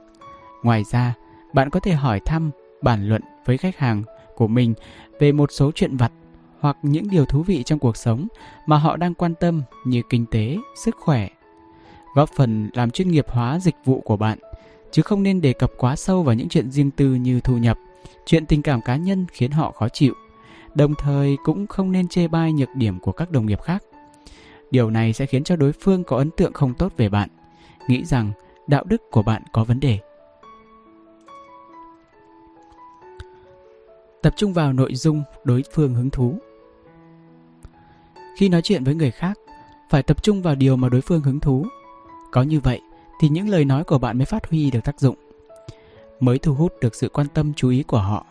Ngoài ra, bạn có thể hỏi thăm, bàn luận với khách hàng của mình về một số chuyện vặt hoặc những điều thú vị trong cuộc sống mà họ đang quan tâm như kinh tế, sức khỏe. Góp phần làm chuyên nghiệp hóa dịch vụ của bạn, chứ không nên đề cập quá sâu vào những chuyện riêng tư như thu nhập, chuyện tình cảm cá nhân khiến họ khó chịu. Đồng thời cũng không nên chê bai nhược điểm của các đồng nghiệp khác. Điều này sẽ khiến cho đối phương có ấn tượng không tốt về bạn, nghĩ rằng đạo đức của bạn có vấn đề. Tập trung vào nội dung đối phương hứng thú. Khi nói chuyện với người khác, phải tập trung vào điều mà đối phương hứng thú. Có như vậy thì những lời nói của bạn mới phát huy được tác dụng, mới thu hút được sự quan tâm chú ý của họ.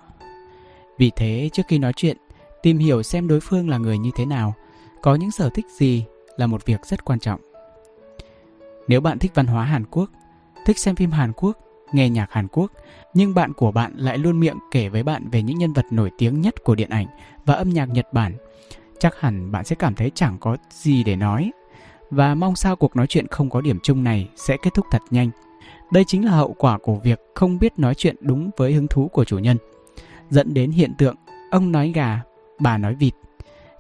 Vì thế, trước khi nói chuyện, tìm hiểu xem đối phương là người như thế nào, có những sở thích gì là một việc rất quan trọng. Nếu bạn thích văn hóa Hàn Quốc, thích xem phim Hàn Quốc, nghe nhạc Hàn Quốc, nhưng bạn của bạn lại luôn miệng kể với bạn về những nhân vật nổi tiếng nhất của điện ảnh và âm nhạc Nhật Bản, chắc hẳn bạn sẽ cảm thấy chẳng có gì để nói và mong sao cuộc nói chuyện không có điểm chung này sẽ kết thúc thật nhanh. Đây chính là hậu quả của việc không biết nói chuyện đúng với hứng thú của chủ nhân, dẫn đến hiện tượng ông nói gà, bà nói vịt,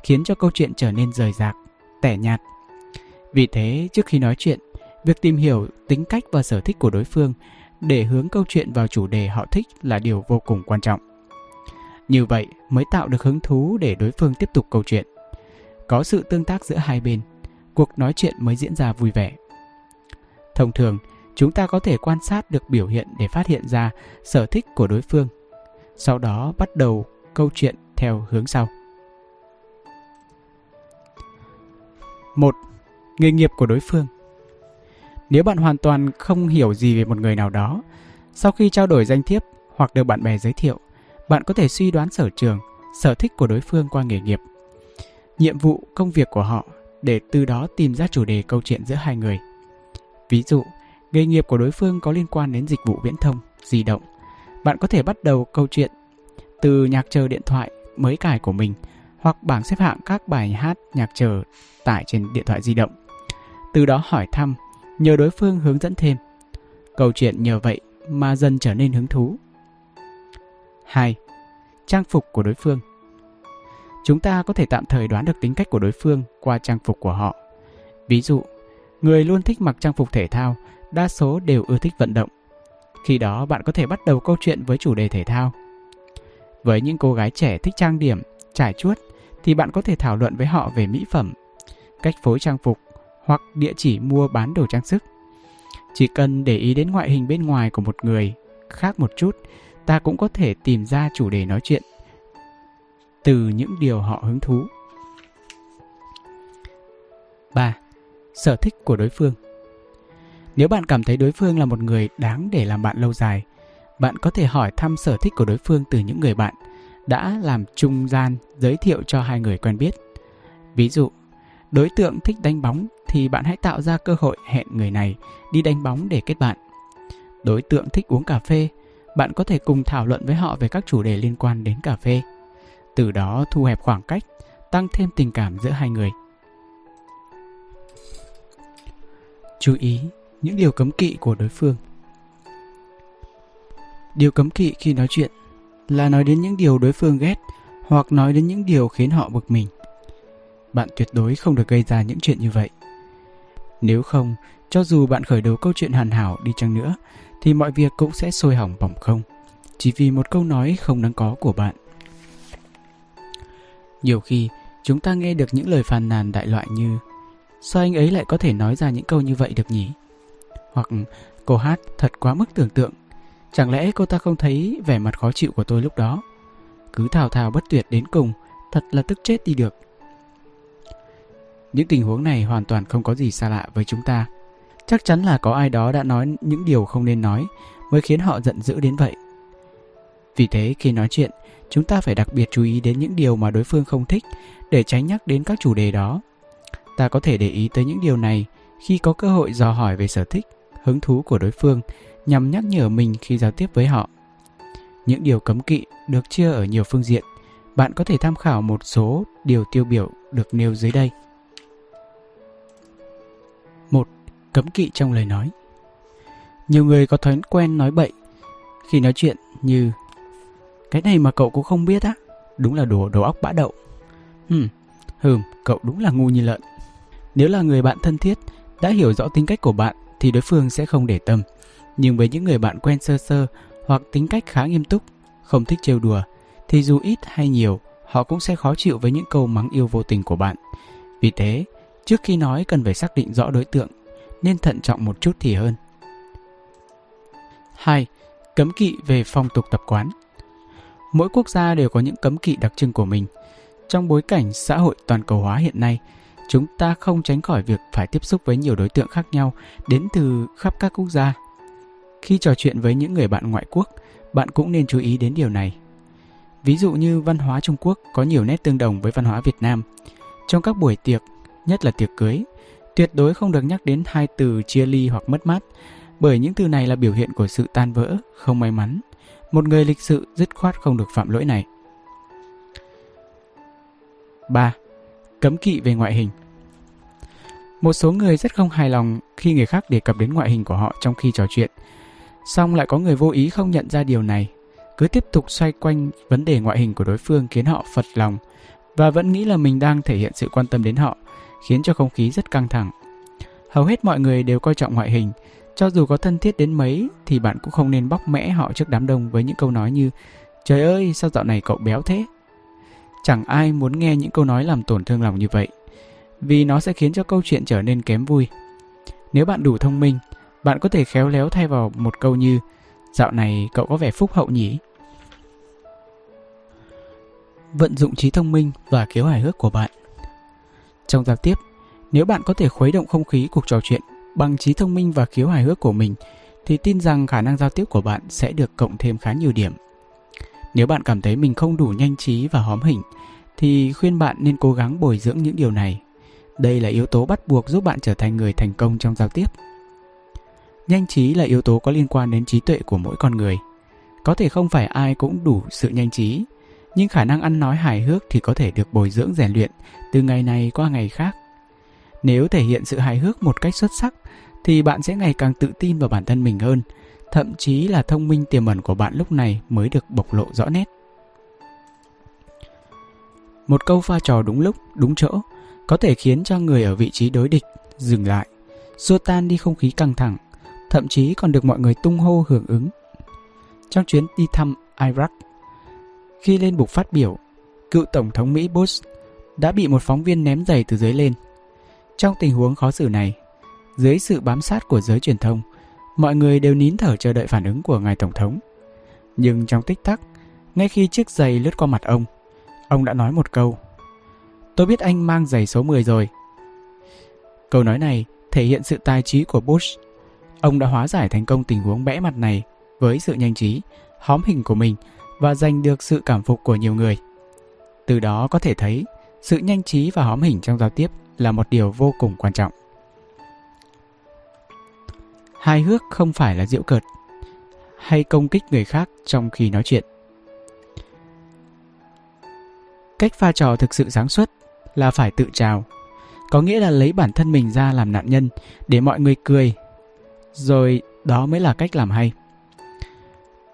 khiến cho câu chuyện trở nên rời rạc, tẻ nhạt. Vì thế, trước khi nói chuyện, việc tìm hiểu tính cách và sở thích của đối phương để hướng câu chuyện vào chủ đề họ thích là điều vô cùng quan trọng. Như vậy mới tạo được hứng thú để đối phương tiếp tục câu chuyện. Có sự tương tác giữa hai bên, cuộc nói chuyện mới diễn ra vui vẻ. Thông thường, chúng ta có thể quan sát được biểu hiện để phát hiện ra sở thích của đối phương. Sau đó bắt đầu câu chuyện theo hướng sau. một, Nghề nghiệp của đối phương Nếu bạn hoàn toàn không hiểu gì về một người nào đó, sau khi trao đổi danh thiếp hoặc được bạn bè giới thiệu, bạn có thể suy đoán sở trường, sở thích của đối phương qua nghề nghiệp, nhiệm vụ, công việc của họ để từ đó tìm ra chủ đề câu chuyện giữa hai người. Ví dụ, nghề nghiệp của đối phương có liên quan đến dịch vụ viễn thông, di động. Bạn có thể bắt đầu câu chuyện từ nhạc chờ điện thoại mới cài của mình hoặc bảng xếp hạng các bài hát nhạc chờ tải trên điện thoại di động. Từ đó hỏi thăm, nhờ đối phương hướng dẫn thêm. Câu chuyện nhờ vậy mà dần trở nên hứng thú. 2. Trang phục của đối phương Chúng ta có thể tạm thời đoán được tính cách của đối phương qua trang phục của họ. Ví dụ, người luôn thích mặc trang phục thể thao, đa số đều ưa thích vận động. Khi đó bạn có thể bắt đầu câu chuyện với chủ đề thể thao. Với những cô gái trẻ thích trang điểm, trải chuốt thì bạn có thể thảo luận với họ về mỹ phẩm, cách phối trang phục hoặc địa chỉ mua bán đồ trang sức. Chỉ cần để ý đến ngoại hình bên ngoài của một người khác một chút, ta cũng có thể tìm ra chủ đề nói chuyện từ những điều họ hứng thú. 3. Sở thích của đối phương nếu bạn cảm thấy đối phương là một người đáng để làm bạn lâu dài, bạn có thể hỏi thăm sở thích của đối phương từ những người bạn đã làm trung gian giới thiệu cho hai người quen biết. Ví dụ, đối tượng thích đánh bóng thì bạn hãy tạo ra cơ hội hẹn người này đi đánh bóng để kết bạn. Đối tượng thích uống cà phê, bạn có thể cùng thảo luận với họ về các chủ đề liên quan đến cà phê từ đó thu hẹp khoảng cách, tăng thêm tình cảm giữa hai người. Chú ý những điều cấm kỵ của đối phương. Điều cấm kỵ khi nói chuyện là nói đến những điều đối phương ghét hoặc nói đến những điều khiến họ bực mình. Bạn tuyệt đối không được gây ra những chuyện như vậy. Nếu không, cho dù bạn khởi đầu câu chuyện hoàn hảo đi chăng nữa, thì mọi việc cũng sẽ sôi hỏng bỏng không, chỉ vì một câu nói không đáng có của bạn. Nhiều khi, chúng ta nghe được những lời phàn nàn đại loại như Sao anh ấy lại có thể nói ra những câu như vậy được nhỉ? Hoặc cô hát thật quá mức tưởng tượng. Chẳng lẽ cô ta không thấy vẻ mặt khó chịu của tôi lúc đó? Cứ thào thào bất tuyệt đến cùng Thật là tức chết đi được. Những tình huống này hoàn toàn không có gì xa lạ với chúng ta. Chắc chắn là có ai đó đã nói những điều không nên nói Mới khiến họ giận dữ đến vậy. Vì thế khi nói chuyện chúng ta phải đặc biệt chú ý đến những điều mà đối phương không thích để tránh nhắc đến các chủ đề đó. Ta có thể để ý tới những điều này khi có cơ hội dò hỏi về sở thích, hứng thú của đối phương nhằm nhắc nhở mình khi giao tiếp với họ. Những điều cấm kỵ được chia ở nhiều phương diện. Bạn có thể tham khảo một số điều tiêu biểu được nêu dưới đây. 1. Cấm kỵ trong lời nói Nhiều người có thói quen nói bậy khi nói chuyện như cái này mà cậu cũng không biết á Đúng là đồ đầu óc bã đậu Hừm, hừm, cậu đúng là ngu như lợn Nếu là người bạn thân thiết Đã hiểu rõ tính cách của bạn thì đối phương sẽ không để tâm Nhưng với những người bạn quen sơ sơ Hoặc tính cách khá nghiêm túc Không thích trêu đùa Thì dù ít hay nhiều Họ cũng sẽ khó chịu với những câu mắng yêu vô tình của bạn Vì thế, Trước khi nói cần phải xác định rõ đối tượng, nên thận trọng một chút thì hơn. 2. Cấm kỵ về phong tục tập quán Mỗi quốc gia đều có những cấm kỵ đặc trưng của mình. Trong bối cảnh xã hội toàn cầu hóa hiện nay, chúng ta không tránh khỏi việc phải tiếp xúc với nhiều đối tượng khác nhau đến từ khắp các quốc gia. Khi trò chuyện với những người bạn ngoại quốc, bạn cũng nên chú ý đến điều này. Ví dụ như văn hóa Trung Quốc có nhiều nét tương đồng với văn hóa Việt Nam. Trong các buổi tiệc, nhất là tiệc cưới, tuyệt đối không được nhắc đến hai từ chia ly hoặc mất mát, bởi những từ này là biểu hiện của sự tan vỡ, không may mắn. Một người lịch sự dứt khoát không được phạm lỗi này. 3. Cấm kỵ về ngoại hình Một số người rất không hài lòng khi người khác đề cập đến ngoại hình của họ trong khi trò chuyện. Song lại có người vô ý không nhận ra điều này, cứ tiếp tục xoay quanh vấn đề ngoại hình của đối phương khiến họ phật lòng và vẫn nghĩ là mình đang thể hiện sự quan tâm đến họ, khiến cho không khí rất căng thẳng. Hầu hết mọi người đều coi trọng ngoại hình, cho dù có thân thiết đến mấy thì bạn cũng không nên bóc mẽ họ trước đám đông với những câu nói như Trời ơi, sao dạo này cậu béo thế? Chẳng ai muốn nghe những câu nói làm tổn thương lòng như vậy, vì nó sẽ khiến cho câu chuyện trở nên kém vui. Nếu bạn đủ thông minh, bạn có thể khéo léo thay vào một câu như Dạo này cậu có vẻ phúc hậu nhỉ? Vận dụng trí thông minh và khiếu hài hước của bạn Trong giao tiếp, nếu bạn có thể khuấy động không khí cuộc trò chuyện bằng trí thông minh và khiếu hài hước của mình thì tin rằng khả năng giao tiếp của bạn sẽ được cộng thêm khá nhiều điểm. Nếu bạn cảm thấy mình không đủ nhanh trí và hóm hỉnh thì khuyên bạn nên cố gắng bồi dưỡng những điều này. Đây là yếu tố bắt buộc giúp bạn trở thành người thành công trong giao tiếp. Nhanh trí là yếu tố có liên quan đến trí tuệ của mỗi con người. Có thể không phải ai cũng đủ sự nhanh trí, nhưng khả năng ăn nói hài hước thì có thể được bồi dưỡng rèn luyện từ ngày này qua ngày khác. Nếu thể hiện sự hài hước một cách xuất sắc thì bạn sẽ ngày càng tự tin vào bản thân mình hơn, thậm chí là thông minh tiềm ẩn của bạn lúc này mới được bộc lộ rõ nét. Một câu pha trò đúng lúc, đúng chỗ có thể khiến cho người ở vị trí đối địch dừng lại, xua tan đi không khí căng thẳng, thậm chí còn được mọi người tung hô hưởng ứng. Trong chuyến đi thăm Iraq, khi lên bục phát biểu, cựu Tổng thống Mỹ Bush đã bị một phóng viên ném giày từ dưới lên. Trong tình huống khó xử này, dưới sự bám sát của giới truyền thông, mọi người đều nín thở chờ đợi phản ứng của ngài Tổng thống. Nhưng trong tích tắc, ngay khi chiếc giày lướt qua mặt ông, ông đã nói một câu. Tôi biết anh mang giày số 10 rồi. Câu nói này thể hiện sự tài trí của Bush. Ông đã hóa giải thành công tình huống bẽ mặt này với sự nhanh trí, hóm hình của mình và giành được sự cảm phục của nhiều người. Từ đó có thể thấy, sự nhanh trí và hóm hình trong giao tiếp là một điều vô cùng quan trọng. Hài hước không phải là diễu cợt hay công kích người khác trong khi nói chuyện. Cách pha trò thực sự sáng suốt là phải tự trào, có nghĩa là lấy bản thân mình ra làm nạn nhân để mọi người cười, rồi đó mới là cách làm hay.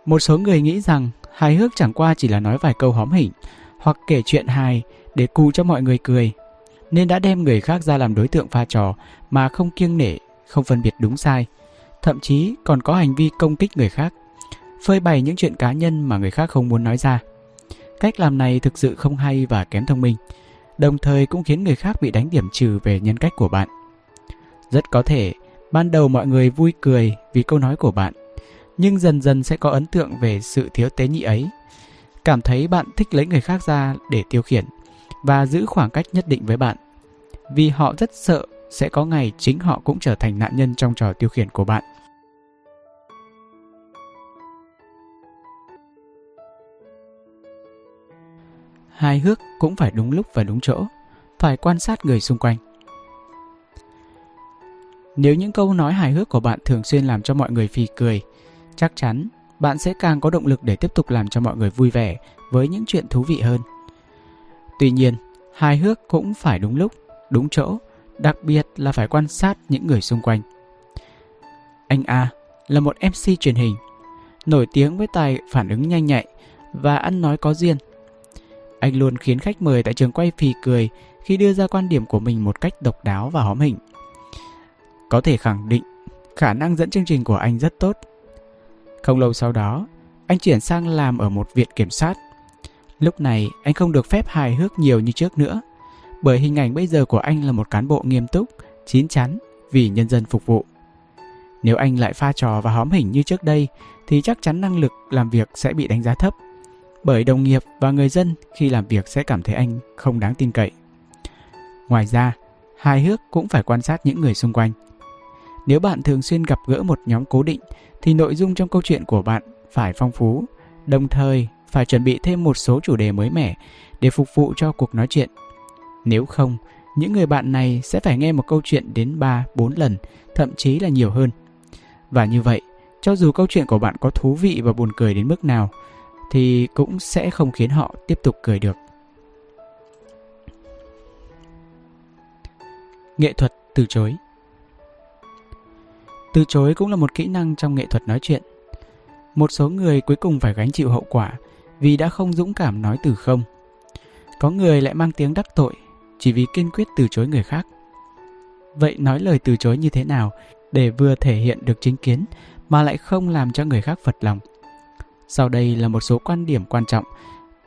Một số người nghĩ rằng hài hước chẳng qua chỉ là nói vài câu hóm hỉnh hoặc kể chuyện hài để cù cho mọi người cười, nên đã đem người khác ra làm đối tượng pha trò mà không kiêng nể, không phân biệt đúng sai, thậm chí còn có hành vi công kích người khác, phơi bày những chuyện cá nhân mà người khác không muốn nói ra. Cách làm này thực sự không hay và kém thông minh, đồng thời cũng khiến người khác bị đánh điểm trừ về nhân cách của bạn. Rất có thể, ban đầu mọi người vui cười vì câu nói của bạn, nhưng dần dần sẽ có ấn tượng về sự thiếu tế nhị ấy. Cảm thấy bạn thích lấy người khác ra để tiêu khiển và giữ khoảng cách nhất định với bạn. Vì họ rất sợ sẽ có ngày chính họ cũng trở thành nạn nhân trong trò tiêu khiển của bạn. Hài hước cũng phải đúng lúc và đúng chỗ, phải quan sát người xung quanh. Nếu những câu nói hài hước của bạn thường xuyên làm cho mọi người phì cười, chắc chắn bạn sẽ càng có động lực để tiếp tục làm cho mọi người vui vẻ với những chuyện thú vị hơn. Tuy nhiên, hài hước cũng phải đúng lúc, đúng chỗ, đặc biệt là phải quan sát những người xung quanh. Anh A là một MC truyền hình, nổi tiếng với tài phản ứng nhanh nhạy và ăn nói có duyên. Anh luôn khiến khách mời tại trường quay phì cười khi đưa ra quan điểm của mình một cách độc đáo và hóm hình. Có thể khẳng định, khả năng dẫn chương trình của anh rất tốt. Không lâu sau đó, anh chuyển sang làm ở một viện kiểm sát. Lúc này, anh không được phép hài hước nhiều như trước nữa, bởi hình ảnh bây giờ của anh là một cán bộ nghiêm túc, chín chắn vì nhân dân phục vụ. Nếu anh lại pha trò và hóm hình như trước đây thì chắc chắn năng lực làm việc sẽ bị đánh giá thấp. Bởi đồng nghiệp và người dân khi làm việc sẽ cảm thấy anh không đáng tin cậy. Ngoài ra, hài hước cũng phải quan sát những người xung quanh. Nếu bạn thường xuyên gặp gỡ một nhóm cố định thì nội dung trong câu chuyện của bạn phải phong phú, đồng thời phải chuẩn bị thêm một số chủ đề mới mẻ để phục vụ cho cuộc nói chuyện. Nếu không, những người bạn này sẽ phải nghe một câu chuyện đến 3, 4 lần, thậm chí là nhiều hơn. Và như vậy, cho dù câu chuyện của bạn có thú vị và buồn cười đến mức nào, thì cũng sẽ không khiến họ tiếp tục cười được. Nghệ thuật từ chối Từ chối cũng là một kỹ năng trong nghệ thuật nói chuyện. Một số người cuối cùng phải gánh chịu hậu quả vì đã không dũng cảm nói từ không. Có người lại mang tiếng đắc tội chỉ vì kiên quyết từ chối người khác. Vậy nói lời từ chối như thế nào để vừa thể hiện được chính kiến mà lại không làm cho người khác phật lòng? Sau đây là một số quan điểm quan trọng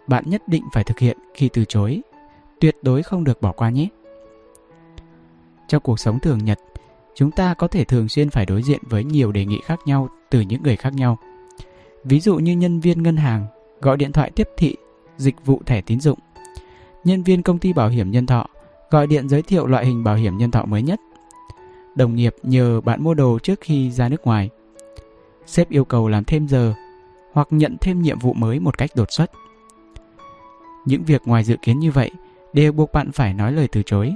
bạn nhất định phải thực hiện khi từ chối. Tuyệt đối không được bỏ qua nhé. Trong cuộc sống thường nhật, chúng ta có thể thường xuyên phải đối diện với nhiều đề nghị khác nhau từ những người khác nhau. Ví dụ như nhân viên ngân hàng gọi điện thoại tiếp thị dịch vụ thẻ tín dụng nhân viên công ty bảo hiểm nhân thọ gọi điện giới thiệu loại hình bảo hiểm nhân thọ mới nhất. Đồng nghiệp nhờ bạn mua đồ trước khi ra nước ngoài. Sếp yêu cầu làm thêm giờ hoặc nhận thêm nhiệm vụ mới một cách đột xuất. Những việc ngoài dự kiến như vậy đều buộc bạn phải nói lời từ chối.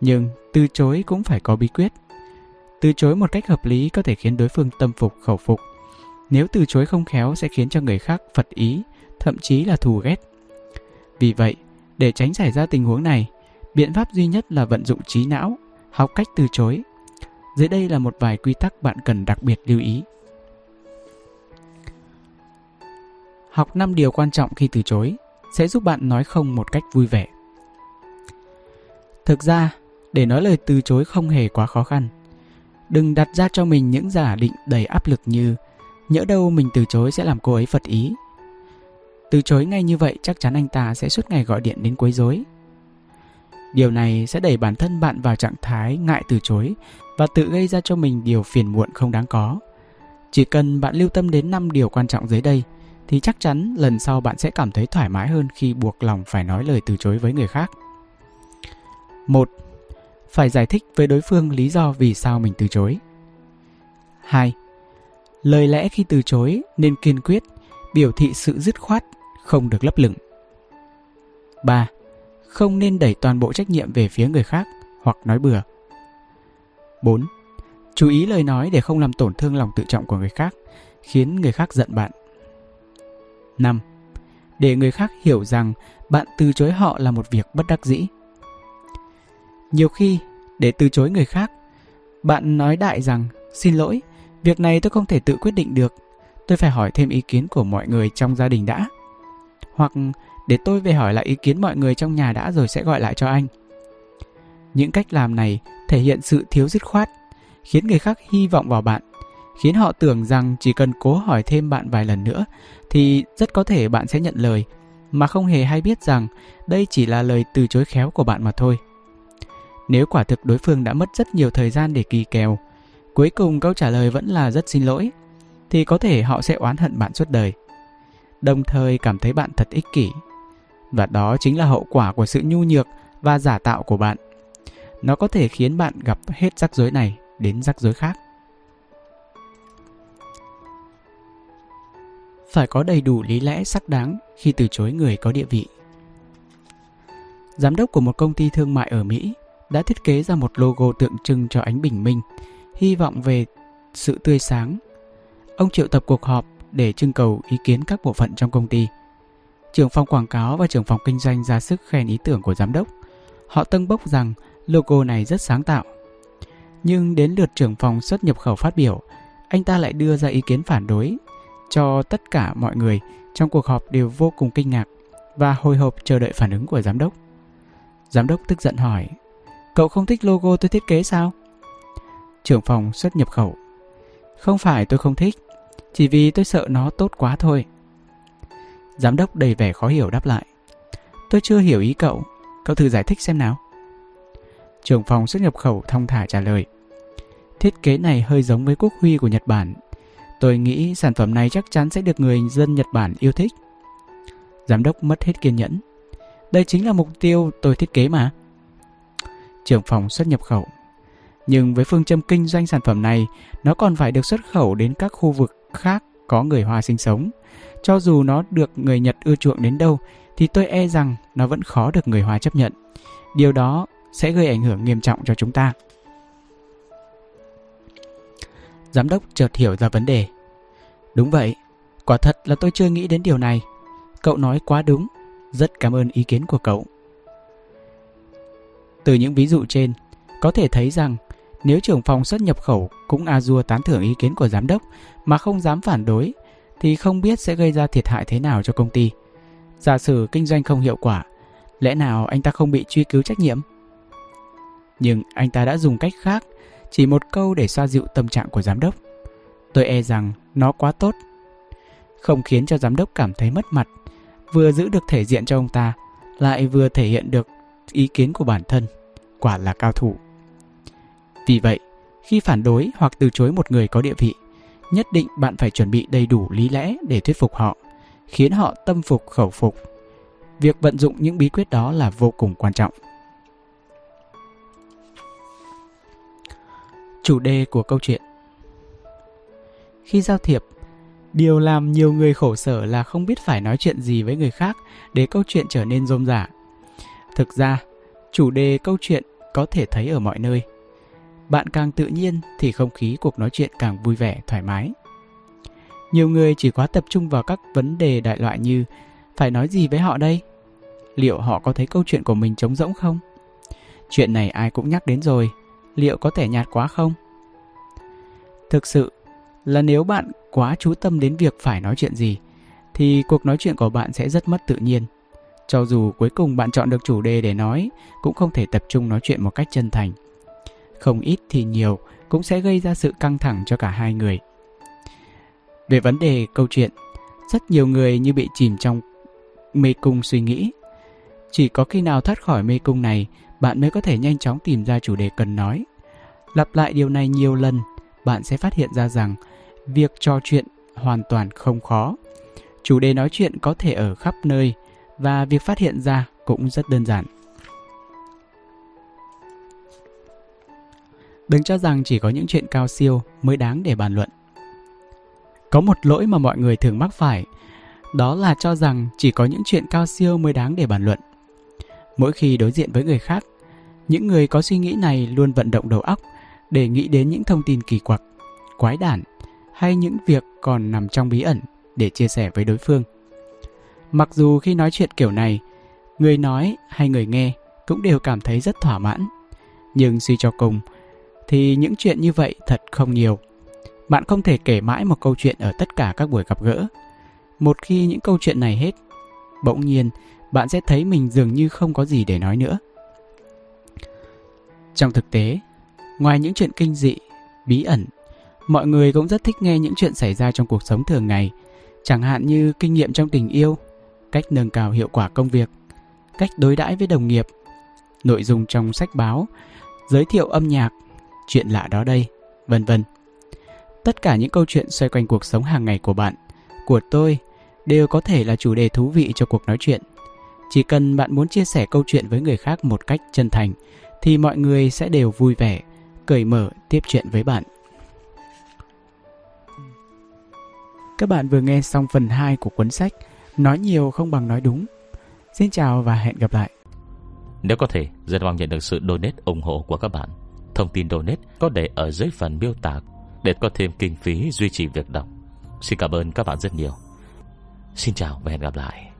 Nhưng từ chối cũng phải có bí quyết. Từ chối một cách hợp lý có thể khiến đối phương tâm phục khẩu phục. Nếu từ chối không khéo sẽ khiến cho người khác phật ý, thậm chí là thù ghét. Vì vậy, để tránh xảy ra tình huống này, biện pháp duy nhất là vận dụng trí não, học cách từ chối. Dưới đây là một vài quy tắc bạn cần đặc biệt lưu ý. Học 5 điều quan trọng khi từ chối sẽ giúp bạn nói không một cách vui vẻ. Thực ra, để nói lời từ chối không hề quá khó khăn. Đừng đặt ra cho mình những giả định đầy áp lực như nhỡ đâu mình từ chối sẽ làm cô ấy phật ý từ chối ngay như vậy chắc chắn anh ta sẽ suốt ngày gọi điện đến quấy rối. Điều này sẽ đẩy bản thân bạn vào trạng thái ngại từ chối và tự gây ra cho mình điều phiền muộn không đáng có. Chỉ cần bạn lưu tâm đến 5 điều quan trọng dưới đây thì chắc chắn lần sau bạn sẽ cảm thấy thoải mái hơn khi buộc lòng phải nói lời từ chối với người khác. 1. Phải giải thích với đối phương lý do vì sao mình từ chối. 2. Lời lẽ khi từ chối nên kiên quyết, biểu thị sự dứt khoát không được lấp lửng. 3. Không nên đẩy toàn bộ trách nhiệm về phía người khác hoặc nói bừa. 4. Chú ý lời nói để không làm tổn thương lòng tự trọng của người khác, khiến người khác giận bạn. 5. Để người khác hiểu rằng bạn từ chối họ là một việc bất đắc dĩ. Nhiều khi, để từ chối người khác, bạn nói đại rằng xin lỗi, việc này tôi không thể tự quyết định được, tôi phải hỏi thêm ý kiến của mọi người trong gia đình đã hoặc để tôi về hỏi lại ý kiến mọi người trong nhà đã rồi sẽ gọi lại cho anh. Những cách làm này thể hiện sự thiếu dứt khoát, khiến người khác hy vọng vào bạn, khiến họ tưởng rằng chỉ cần cố hỏi thêm bạn vài lần nữa thì rất có thể bạn sẽ nhận lời, mà không hề hay biết rằng đây chỉ là lời từ chối khéo của bạn mà thôi. Nếu quả thực đối phương đã mất rất nhiều thời gian để kỳ kèo, cuối cùng câu trả lời vẫn là rất xin lỗi, thì có thể họ sẽ oán hận bạn suốt đời đồng thời cảm thấy bạn thật ích kỷ. Và đó chính là hậu quả của sự nhu nhược và giả tạo của bạn. Nó có thể khiến bạn gặp hết rắc rối này đến rắc rối khác. Phải có đầy đủ lý lẽ xác đáng khi từ chối người có địa vị. Giám đốc của một công ty thương mại ở Mỹ đã thiết kế ra một logo tượng trưng cho ánh bình minh, hy vọng về sự tươi sáng. Ông triệu tập cuộc họp để trưng cầu ý kiến các bộ phận trong công ty. Trưởng phòng quảng cáo và trưởng phòng kinh doanh ra sức khen ý tưởng của giám đốc. Họ tâng bốc rằng logo này rất sáng tạo. Nhưng đến lượt trưởng phòng xuất nhập khẩu phát biểu, anh ta lại đưa ra ý kiến phản đối cho tất cả mọi người trong cuộc họp đều vô cùng kinh ngạc và hồi hộp chờ đợi phản ứng của giám đốc. Giám đốc tức giận hỏi, cậu không thích logo tôi thiết kế sao? Trưởng phòng xuất nhập khẩu, không phải tôi không thích, chỉ vì tôi sợ nó tốt quá thôi Giám đốc đầy vẻ khó hiểu đáp lại Tôi chưa hiểu ý cậu Cậu thử giải thích xem nào Trưởng phòng xuất nhập khẩu thông thả trả lời Thiết kế này hơi giống với quốc huy của Nhật Bản Tôi nghĩ sản phẩm này chắc chắn sẽ được người dân Nhật Bản yêu thích. Giám đốc mất hết kiên nhẫn. Đây chính là mục tiêu tôi thiết kế mà. Trưởng phòng xuất nhập khẩu. Nhưng với phương châm kinh doanh sản phẩm này, Nó còn phải được xuất khẩu đến các khu vực khác có người Hoa sinh sống. Cho dù nó được người Nhật ưa chuộng đến đâu, Thì tôi e rằng nó vẫn khó được người Hoa chấp nhận. Điều đó sẽ gây ảnh hưởng nghiêm trọng cho chúng ta. Giám đốc chợt hiểu ra vấn đề. Đúng vậy, Quả thật là tôi chưa nghĩ đến điều này. Cậu nói quá đúng, Rất cảm ơn ý kiến của cậu. Từ những ví dụ trên, Có thể thấy rằng Nếu trưởng phòng xuất nhập khẩu Cũng a dua tán thưởng ý kiến của giám đốc Mà không dám phản đối, Thì không biết sẽ gây ra thiệt hại thế nào cho công ty. Giả sử kinh doanh không hiệu quả, Lẽ nào anh ta không bị truy cứu trách nhiệm? Nhưng anh ta đã dùng cách khác, Chỉ một câu để xoa dịu tâm trạng của giám đốc. Tôi e rằng nó quá tốt. Không khiến cho giám đốc cảm thấy mất mặt, Vừa giữ được thể diện cho ông ta, Lại vừa thể hiện được ý kiến của bản thân, Quả là cao thủ. Vì vậy, Khi phản đối hoặc từ chối một người có địa vị, Nhất định bạn phải chuẩn bị đầy đủ lý lẽ để thuyết phục họ, Khiến họ tâm phục khẩu phục. Việc vận dụng những bí quyết đó là vô cùng quan trọng. Chủ đề của câu chuyện khi giao thiệp. Điều làm nhiều người khổ sở là không biết phải nói chuyện gì với người khác để câu chuyện trở nên rôm rả. Thực ra, chủ đề câu chuyện có thể thấy ở mọi nơi. Bạn càng tự nhiên thì không khí cuộc nói chuyện càng vui vẻ, thoải mái. Nhiều người chỉ quá tập trung vào các vấn đề đại loại như, phải nói gì với họ đây? Liệu họ có thấy câu chuyện của mình trống rỗng không? Chuyện này ai cũng nhắc đến rồi, liệu có thể nhạt quá không? Thực sự là nếu bạn quá chú tâm đến việc phải nói chuyện gì thì cuộc nói chuyện của bạn sẽ rất mất tự nhiên. Cho dù cuối cùng bạn chọn được chủ đề để nói, cũng không thể tập trung nói chuyện một cách chân thành. Không ít thì nhiều cũng sẽ gây ra sự căng thẳng cho cả hai người. Về vấn đề câu chuyện, rất nhiều người như bị chìm trong mê cung suy nghĩ. Chỉ có khi nào thoát khỏi mê cung này, bạn mới có thể nhanh chóng tìm ra chủ đề cần nói. Lặp lại điều này nhiều lần, bạn sẽ phát hiện ra rằng việc trò chuyện hoàn toàn không khó. Chủ đề nói chuyện có thể ở khắp nơi và việc phát hiện ra cũng rất đơn giản. Đừng cho rằng chỉ có những chuyện cao siêu mới đáng để bàn luận. Có một lỗi mà mọi người thường mắc phải, đó là cho rằng chỉ có những chuyện cao siêu mới đáng để bàn luận. Mỗi khi đối diện với người khác, những người có suy nghĩ này luôn vận động đầu óc để nghĩ đến những thông tin kỳ quặc, quái đản hay những việc còn nằm trong bí ẩn để chia sẻ với đối phương. Mặc dù khi nói chuyện kiểu này, người nói hay người nghe cũng đều cảm thấy rất thỏa mãn, nhưng suy cho cùng thì những chuyện như vậy thật không nhiều. Bạn không thể kể mãi một câu chuyện ở tất cả các buổi gặp gỡ. Một khi những câu chuyện này hết, bỗng nhiên bạn sẽ thấy mình dường như không có gì để nói nữa. Trong thực tế, ngoài những chuyện kinh dị, bí ẩn Mọi người cũng rất thích nghe những chuyện xảy ra trong cuộc sống thường ngày, chẳng hạn như kinh nghiệm trong tình yêu, cách nâng cao hiệu quả công việc, cách đối đãi với đồng nghiệp, nội dung trong sách báo, giới thiệu âm nhạc, chuyện lạ đó đây, vân vân. Tất cả những câu chuyện xoay quanh cuộc sống hàng ngày của bạn, của tôi đều có thể là chủ đề thú vị cho cuộc nói chuyện. Chỉ cần bạn muốn chia sẻ câu chuyện với người khác một cách chân thành thì mọi người sẽ đều vui vẻ, cởi mở tiếp chuyện với bạn. Các bạn vừa nghe xong phần 2 của cuốn sách Nói nhiều không bằng nói đúng. Xin chào và hẹn gặp lại. Nếu có thể, rất mong nhận được sự donate ủng hộ của các bạn. Thông tin donate có để ở dưới phần miêu tả để có thêm kinh phí duy trì việc đọc. Xin cảm ơn các bạn rất nhiều. Xin chào và hẹn gặp lại.